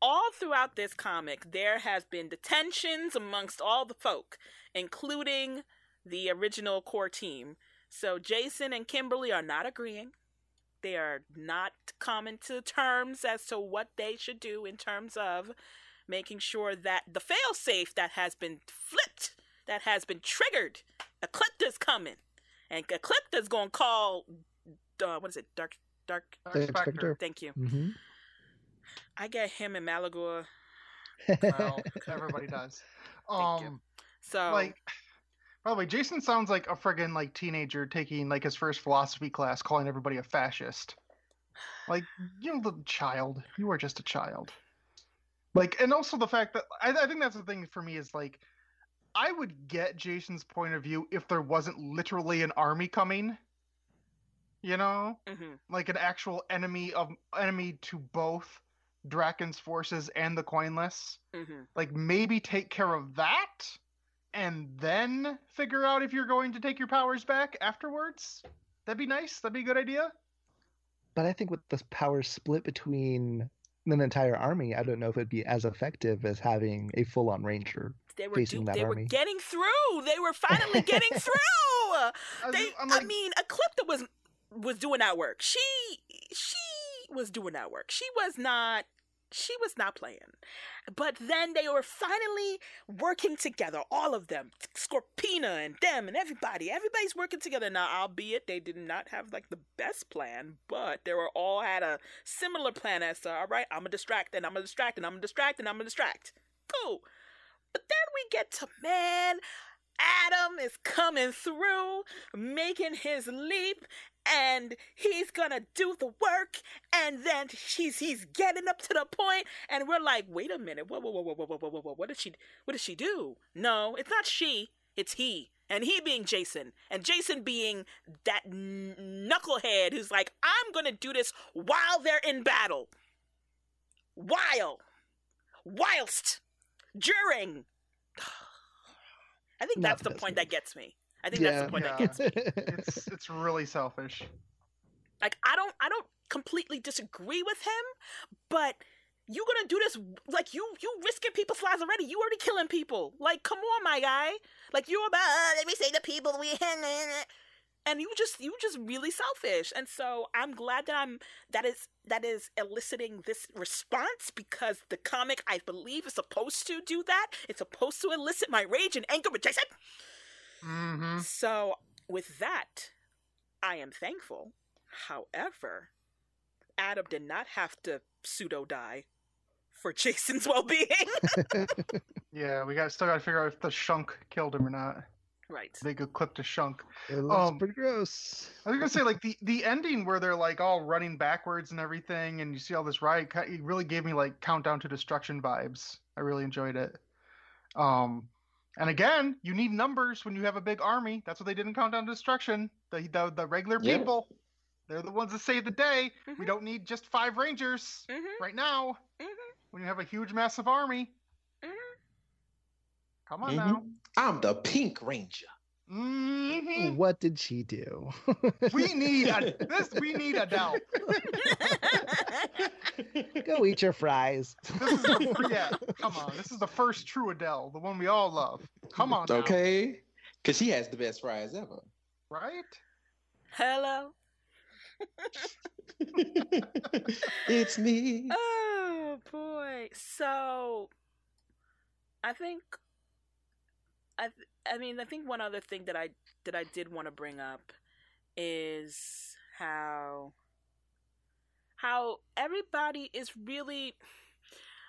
all throughout this comic, there has been detentions amongst all the folk, including the original core team. So Jason and Kimberly are not agreeing. They are not coming to terms as to what they should do in terms of making sure that the failsafe that has been flipped, that has been triggered, Eclipta's coming. And Eclipta's going to call, uh, what is it, Dark, Dark, Dark The Spectre. Spectre. thank you. hmm I get him and Maligore. Well, everybody does. Thank you. Um, So, like, by the way, Jason sounds like a friggin' like teenager taking like his first philosophy class, calling everybody a fascist. Like, you little child, you are just a child. Like, and also the fact that I, I think that's the thing for me is like, I would get Jason's point of view if there wasn't literally an army coming. You know, mhm. like an actual enemy of enemy to both Drakkon's forces and the Coinless Mhm. like maybe take care of that and then figure out if you're going to take your powers back afterwards that'd be nice that'd be a good idea But I think with the power split between an entire army, I don't know if it'd be as effective as having a full-on ranger. they were facing do- that they were getting through. They were finally getting through. I was They, just- I'm I mean, Eclipta was was doing that work. She she was doing that work. She was not she was not playing. But then they were finally working together, all of them. Scorpina and them and everybody. Everybody's working together now, albeit they did not have like the best plan, but they were all had a similar plan as to, all right, I'm gonna distract and I'm gonna distract and I'm gonna distract and I'm gonna distract. Cool. But then we get to man, Adam is coming through, making his leap, and he's gonna do the work and then she's he's getting up to the point and we're like wait a minute whoa whoa whoa whoa whoa whoa whoa, whoa. what did she what did she do no it's not she it's he and he being Jason, and Jason being that knucklehead who's like, I'm gonna do this while they're in battle. While. Whilst. During. I think that's the point that gets me. I think that's the Yeah. point that gets me. it's it's really selfish Like I don't I don't completely disagree with him, but you're gonna do this like you you risking people's lives already. You already killing people. Like come on, my guy. Like you're about uh, let me say the people we and you just you just really selfish. And so I'm glad that I'm that is that is eliciting this response because the comic I believe is supposed to do that. It's supposed to elicit my rage and anger with Jason. Mm-hmm. So, with that, I am thankful. However, Adam did not have to pseudo die for Jason's well being. yeah we got still got to figure out if the shunk killed him or not right. they could clip the shunk it looks Um, pretty gross. I was gonna say like the the ending where they're like all running backwards and everything, and you see all this riot. It really gave me like countdown to destruction vibes. I really enjoyed it. Um, and again, you need numbers when you have a big army. That's what they did in Countdown to Destruction. The the, the regular Yeah. people, they're the ones that save the day. We Mhm. don't need just five rangers Mm-hmm. right now. Mhm. When you have a huge, massive army, Mhm. come on Mhm. now. I'm the Pink Ranger. Mhm. What did she do? We need a this. We need Adele. Go eat your fries. This is the, yeah, come on. This is the first true Adele, the one we all love. Come on, now, Okay, because she has the best fries ever. right? Hello. it's me. Oh boy. So, I think. I th- I mean I think one other thing that I that I did want to bring up is how how everybody is really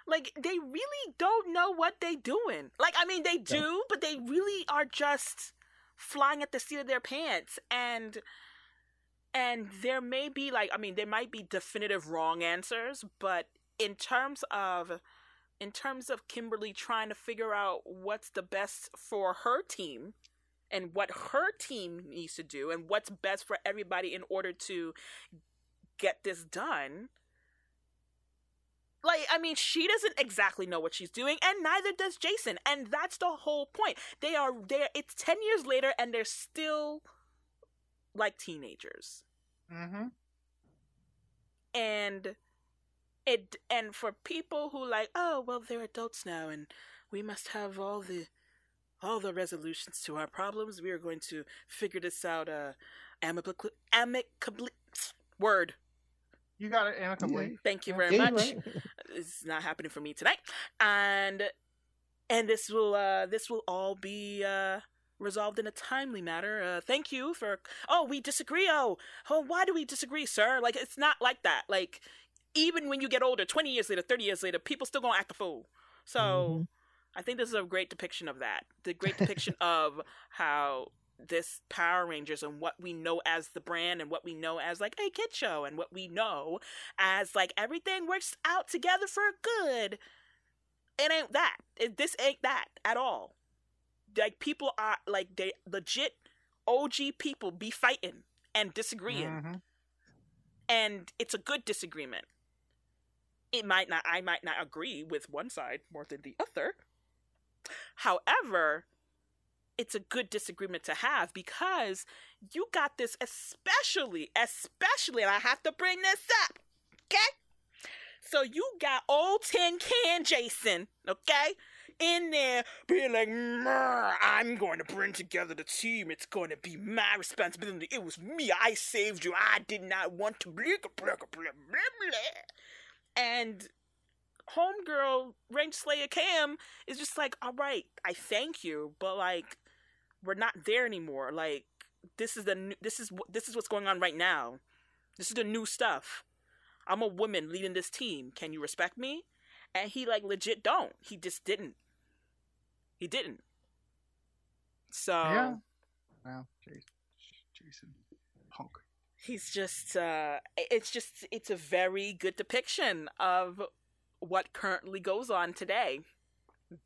like they really don't know what they doing. Like I mean they do, but they really are just flying at the seat of their pants and and there may be like I mean there might be definitive wrong answers, but in terms of in terms of Kimberly trying to figure out what's the best for her team and what her team needs to do and what's best for everybody in order to get this done. Like, I mean, she doesn't exactly know what she's doing, and neither does Jason. And that's the whole point. They are there. It's 10 years later, and they're still like teenagers. Mm-hmm. and it and for people who like oh well they're adults now and we must have all the all the resolutions to our problems. We are going to figure this out uh, amicably. Amicably. Word. You got it amicably. Thank you very Yeah, much. right. It's not happening for me tonight, and and this will uh this will all be uh resolved in a timely manner. Uh, thank you for. Oh, we disagree. Oh, oh, why do we disagree, sir? Like it's not like that. Like even when you get older, twenty years later, thirty years later, people still gonna act a fool. So. Mhm. I think this is a great depiction of that. The great depiction of how this Power Rangers and what we know as the brand and what we know as like a kid show and what we know as like everything works out together for good. It ain't that. It, this ain't that at all. Like people are like they legit OG people be fighting and disagreeing Mhm. and it's a good disagreement. It might not I might not agree with one side more than the other. However, it's a good disagreement to have because you got this especially especially and I have to bring this up. Okay? So you got old tin can Jason, okay? In there being like, "Mer, I'm going to bring together the team. It's going to be my responsibility. It was me. I saved you. I did not want to. Blah, blah, blah, blah, blah. And homegirl Range Slayer Cam is just like, all right, I thank you, but like, we're not there anymore. Like, this is the this is this is what's going on right now. This is the new stuff. I'm a woman leading this team. Can you respect me? And he like legit don't. He just didn't. He didn't. So Yeah. Wow, Jason. He's just uh it's just it's a very good depiction of what currently goes on today.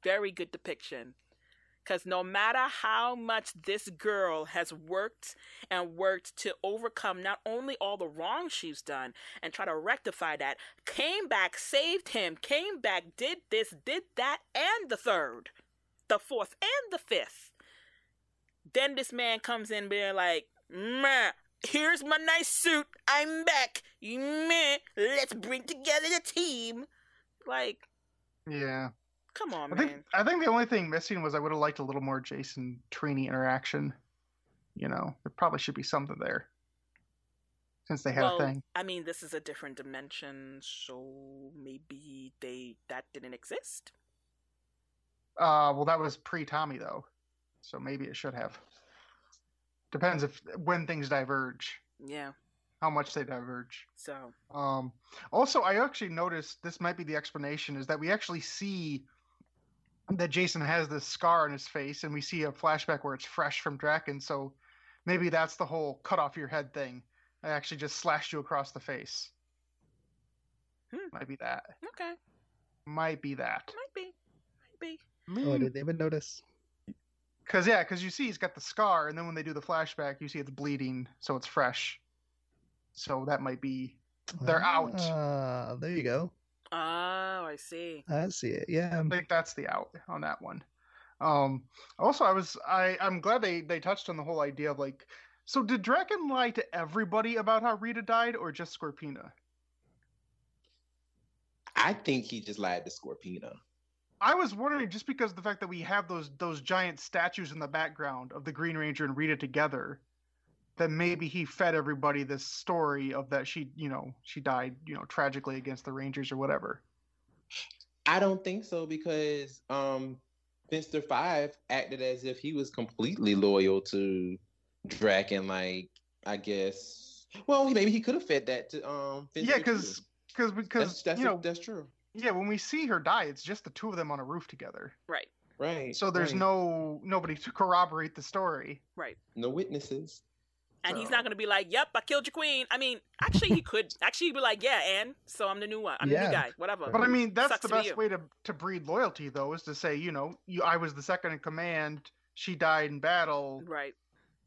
Very good depiction. Because no matter how much this girl has worked and worked to overcome not only all the wrong she's done and try to rectify that came back saved him came back did this did that and the third the fourth and the fifth. Then this man comes in being like Meh, here's my nice suit. I'm back. Meh, let's bring together the team. Like, Yeah. come on, I man. think I think the only thing missing was I would have liked a little more Jason Trini interaction. You know, there probably should be something there. Since they had well, a thing. I mean, this is a different dimension, so maybe they that didn't exist. Uh well that was pre Tommy though. So maybe it should have. Depends if when things diverge, Yeah. how much they diverge. So Um, also, I actually noticed this might be the explanation is that we actually see that Jason has this scar on his face, and we see a flashback where it's fresh from Drakkon. So maybe that's the whole cut off your head thing. I actually just slashed you across the face. Hmm. Might be that. okay, Might be that. might be, might be. Oh, I didn't even notice. Because yeah, because you see he's got the scar, and then when they do the flashback, you see it's bleeding, so it's fresh. So that might be they're out. Ah, there you go. Oh, I see. I see it. Yeah. I think that's the out on that one. Um, also, I was I I'm glad they they touched on the whole idea of like, so did Drakkon lie to everybody about how Rita died, or just Scorpina? I think he just lied to Scorpina. I was wondering just because of the fact that we have those those giant statues in the background of the Green Ranger and Rita together, that maybe he fed everybody this story of that she you know she died you know tragically against the Rangers or whatever. I don't think so because um Finster Five acted as if he was completely loyal to Drakkon. Like I guess, well, maybe he could have fed that to um. Finster Yeah, because because because that's that's, you know that's true. Yeah when we see her die, it's just the two of them on a roof together. Right, Right. So there's right. no nobody to corroborate the story. right. no witnesses. And he's not gonna be like, "Yep, I killed your queen." I mean, actually, he could actually he'd be like, "Yeah, and so I'm the new one. I'm the new guy. Whatever." But I mean, that's Sucks the to be best way to to breed loyalty, though, is to say, you know, you I was the second in command. She died in battle. right.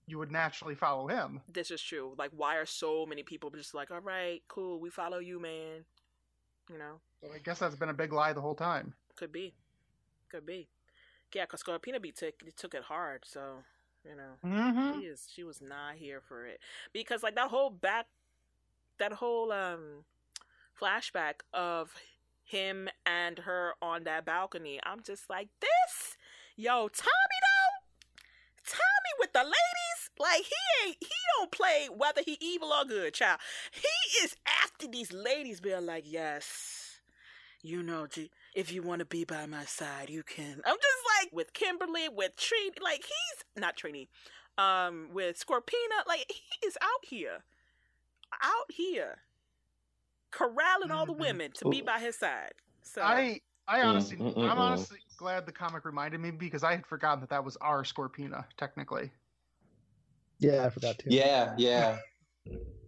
You would naturally follow him. this is true. Like, why are so many people just like, all right, cool, we follow you, man? You know, So I guess that's been a big lie the whole time. could be, could be. Yeah, cause Scorpina B took took it hard, so you know Mm-hmm. she is she was not here for it because like that whole back, that whole um flashback of him and her on that balcony. I'm just like this, yo, Tommy though. Tommy with the ladies, like he ain't he don't play whether he evil or good, child. He is after these ladies being like, Yes, you know, if you want to be by my side, you can. I'm just like with Kimberly, with Trini, like he's not Trini, um, with Scorpina, like he is out here, out here, corralling all the Mhm. women to be by his side. So I I honestly, Mm, mm, mm, I'm mm. honestly glad the comic reminded me because I had forgotten that that was our Scorpina technically. Yeah, I forgot to. Yeah, yeah.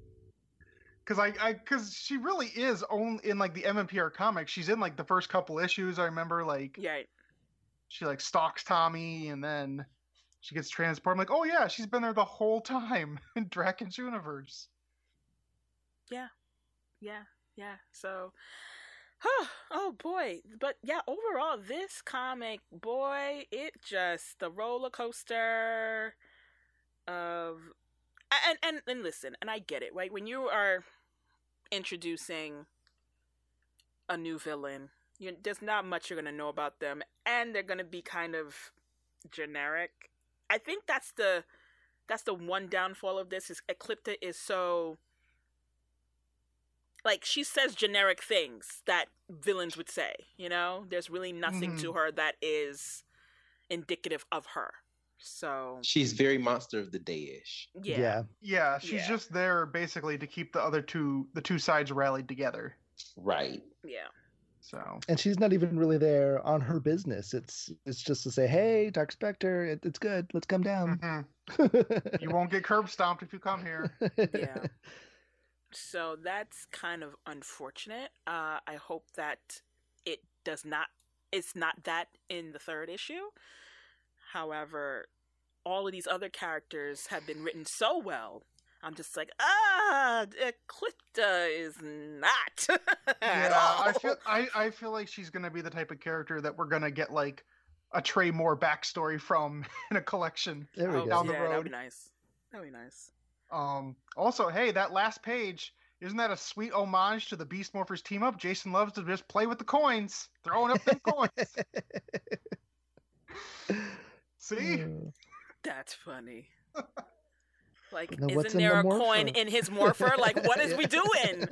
Because I, I, because she really is only in like the MMPR comic. She's in like the first couple issues. I remember like yeah, she like stalks Tommy and then she gets transported. I'm like, oh yeah, she's been there the whole time in Drakkon's universe. yeah, yeah. Yeah. So, oh boy, but yeah, overall, this comic, boy, it just the roller coaster of, and and and listen, and I get it, right? When you are introducing a new villain, you, there's not much you're gonna know about them, and they're gonna be kind of generic. I think that's the that's the one downfall of this is Eclipta is so like she says generic things that villains would say you know there's really nothing to mm-hmm. her that is indicative of her so She's very monster of the day ish. yeah yeah. Yeah, she's Yeah. just there basically to keep the other two, the two sides rallied together. Right. yeah So And she's not even really there on her business. It's it's just to say, hey, Dark Spectre, it, it's good. Let's come down. mhm. you won't get curb stomped if you come here. Yeah. so that's kind of unfortunate uh i hope that it does not it's not that in the third issue however all of these other characters have been written so well i'm just like ah eclipta is not at Yeah, I feel I, I feel like she's gonna be the type of character that we're gonna get like a Trey Moore backstory from in a collection. There we Oh, go. down the yeah, that'd be nice that'd be nice Um, also, hey, that last page isn't that a sweet homage to the Beast Morphers team up? Jason loves to just play with the coins, throwing up the coins. See, Uh, That's funny. Like, Now what's isn't in there a the coin in his morpher? Like, what is we doing?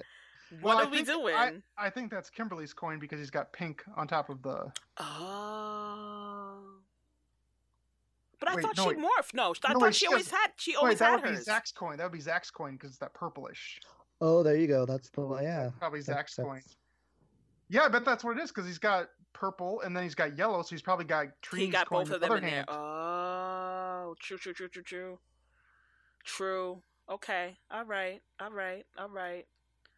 What Well, I are we doing? I, I think that's Kimberly's coin because he's got pink on top of the. Oh. But I Wait, thought no, she wait. morphed. No, I No, thought wait, she she always had. She always Wait, always that had would be. Zach's coin. That would be Zach's coin because it's that purplish. oh, there you go. That's the yeah. Probably That- Zach's that's- coin. Yeah, I bet that's what it is because he's got purple and then he's got yellow, so he's probably got trees. He got both of the them in there. hand. Oh, true, true, true, true, true. True. Okay. All right. All right. All right.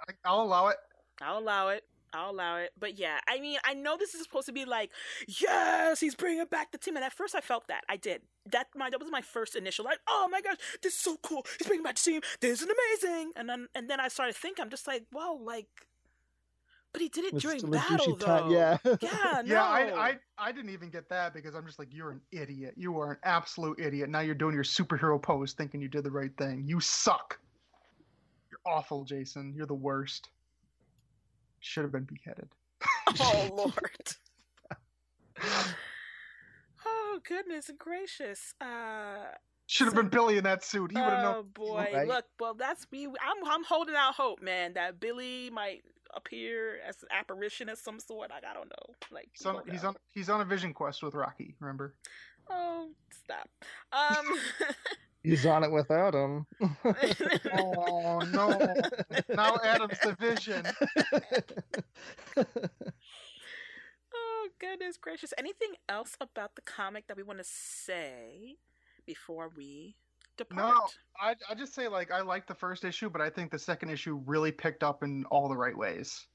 I, I'll allow it. I'll allow it. I'll allow it. But yeah, I mean, I know this is supposed to be like, yes, he's bringing back the team. And at first, I felt that. I did. That my that was my first initial like, oh my gosh, this is so cool. He's bringing back the team. This is amazing. And then and then I started thinking, I'm just like, whoa, like, but he did it Was during still battle douchey though. time, Yeah. Yeah. No. Yeah, I, I I didn't even get that because I'm just like, you're an idiot. You are an absolute idiot. Now you're doing your superhero pose thinking you did the right thing. You suck. You're awful, Jason. You're the worst. Should have been beheaded. oh Lord. oh goodness gracious. Uh Should have been Billy in that suit. He would have oh known. boy, right? look, well that's me. I'm I'm holding out hope, man, that Billy might appear as an apparition of some sort. Like I don't know, like He's on, he's on he's on a vision quest with Rocky. Remember? Oh, stop. Um. He's on it without him. Oh no! now Adam's the vision. oh goodness gracious! Anything else about the comic that we want to say before we depart? No, I I just say like I like the first issue, but I think the second issue really picked up in all the right ways.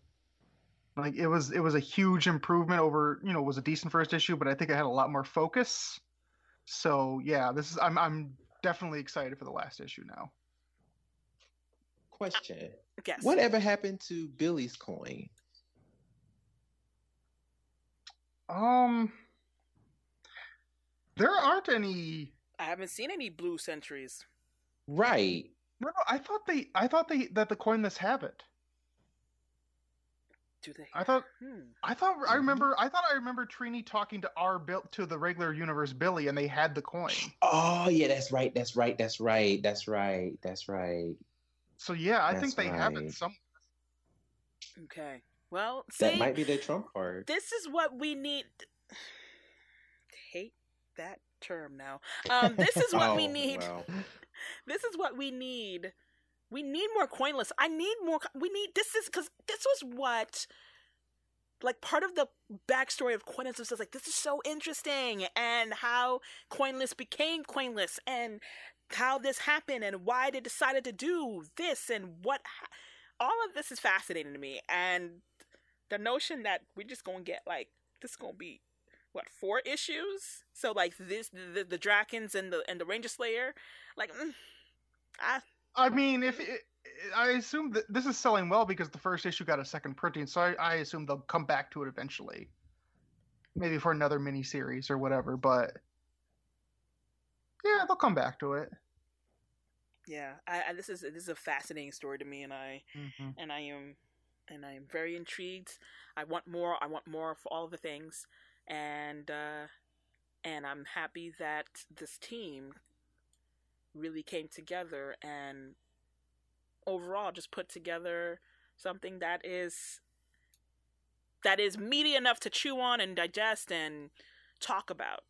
Like it was it was a huge improvement over you know it was a decent first issue, but I think it had a lot more focus. So yeah, this is I'm I'm definitely excited for the last issue now. Question. Yes. Whatever happened to Billy's coin? Um, there aren't any. I haven't seen any blue sentries. Right. No, no, I thought they I thought they that the Coinless have it. Do they? I thought Hmm. I thought I remember I thought I remember Trini talking to our Bill to the regular universe Billy and they had the coin. Oh yeah, that's right. That's right. That's right. That's right. That's right. So yeah, I think That's they have right. it some Okay. Well, see, That might be their trump card. this is what we need. Hate that term now. Um, this is what we Oh, need. well. This is what we need. We need more coinless. I need more. We need this is because this was what. Like part of the backstory of Coinless was like this is so interesting and how Coinless became Coinless and how this happened and why they decided to do this and what all of this is fascinating to me and the notion that we're just gonna get like this is gonna be what four issues so like this the, the Drakkons and the and the Ranger Slayer like mm, I I mean, if it, I assume that this is selling well because the first issue got a second printing, so I, I assume they'll come back to it eventually, maybe for another mini series or whatever. But yeah, they'll come back to it. yeah I, I this is this is a fascinating story to me and I Mhm. and I am and I am very intrigued. I want more. I want more for all of the things, and uh, and I'm happy that this team really came together and overall just put together something that is that is meaty enough to chew on and digest and talk about.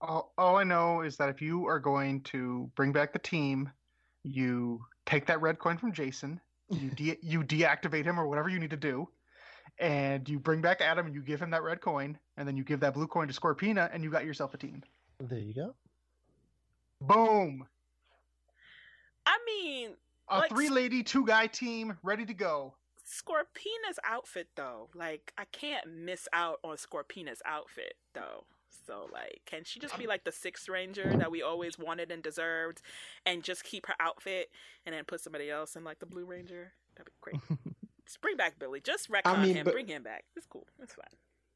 All, all I know is that if you are going to bring back the team, you take that red coin from Jason, you de- you deactivate him or whatever you need to do, and you bring back Adam and you give him that red coin, and then you give that blue coin to Scorpina, and you got yourself a team. There you go. Boom! I mean, A Like- three lady, two guy team ready to go. Scorpina's outfit though, like I can't miss out on Scorpina's outfit though. So like, can she just be like the sixth ranger that we always wanted and deserved, and just keep her outfit and then put somebody else in like the blue ranger? That'd be great. just bring back Billy. Just retcon mean, him. but- Bring him back. It's cool. It's fine.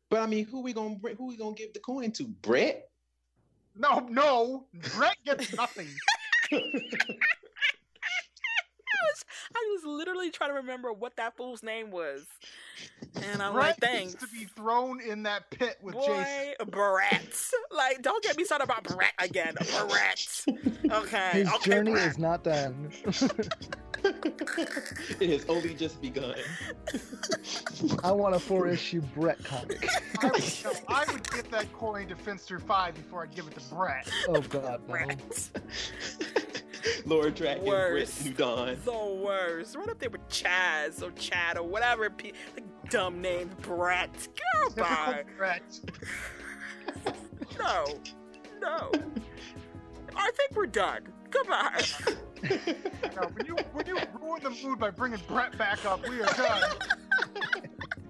But I mean, who we gonna bring, who we gonna give the coin to? Brett? No, no, Brett gets nothing. I was, I was literally trying to remember what that fool's name was, and I'm Brett like, thanks. to be thrown in that pit with Boy, Jason. Brett. Like, don't get me started about Brett again. Brett. Okay. His okay, journey Brett. is not done. it has only just begun. I want a four issue Brett comic. I would, no, I would give that coin to Finster Five before I'd give it to Brett. Oh god. Brett. Lord Drakkon, Brett, Worst. New Dawn. The worst. Right up there with Chaz or Chad or whatever. Pe- like, dumb name, Brett. Goodbye. Typical Brett. no. No. I think we're done. Goodbye. No, when you when you ruin the mood by bringing Brett back up, we are done.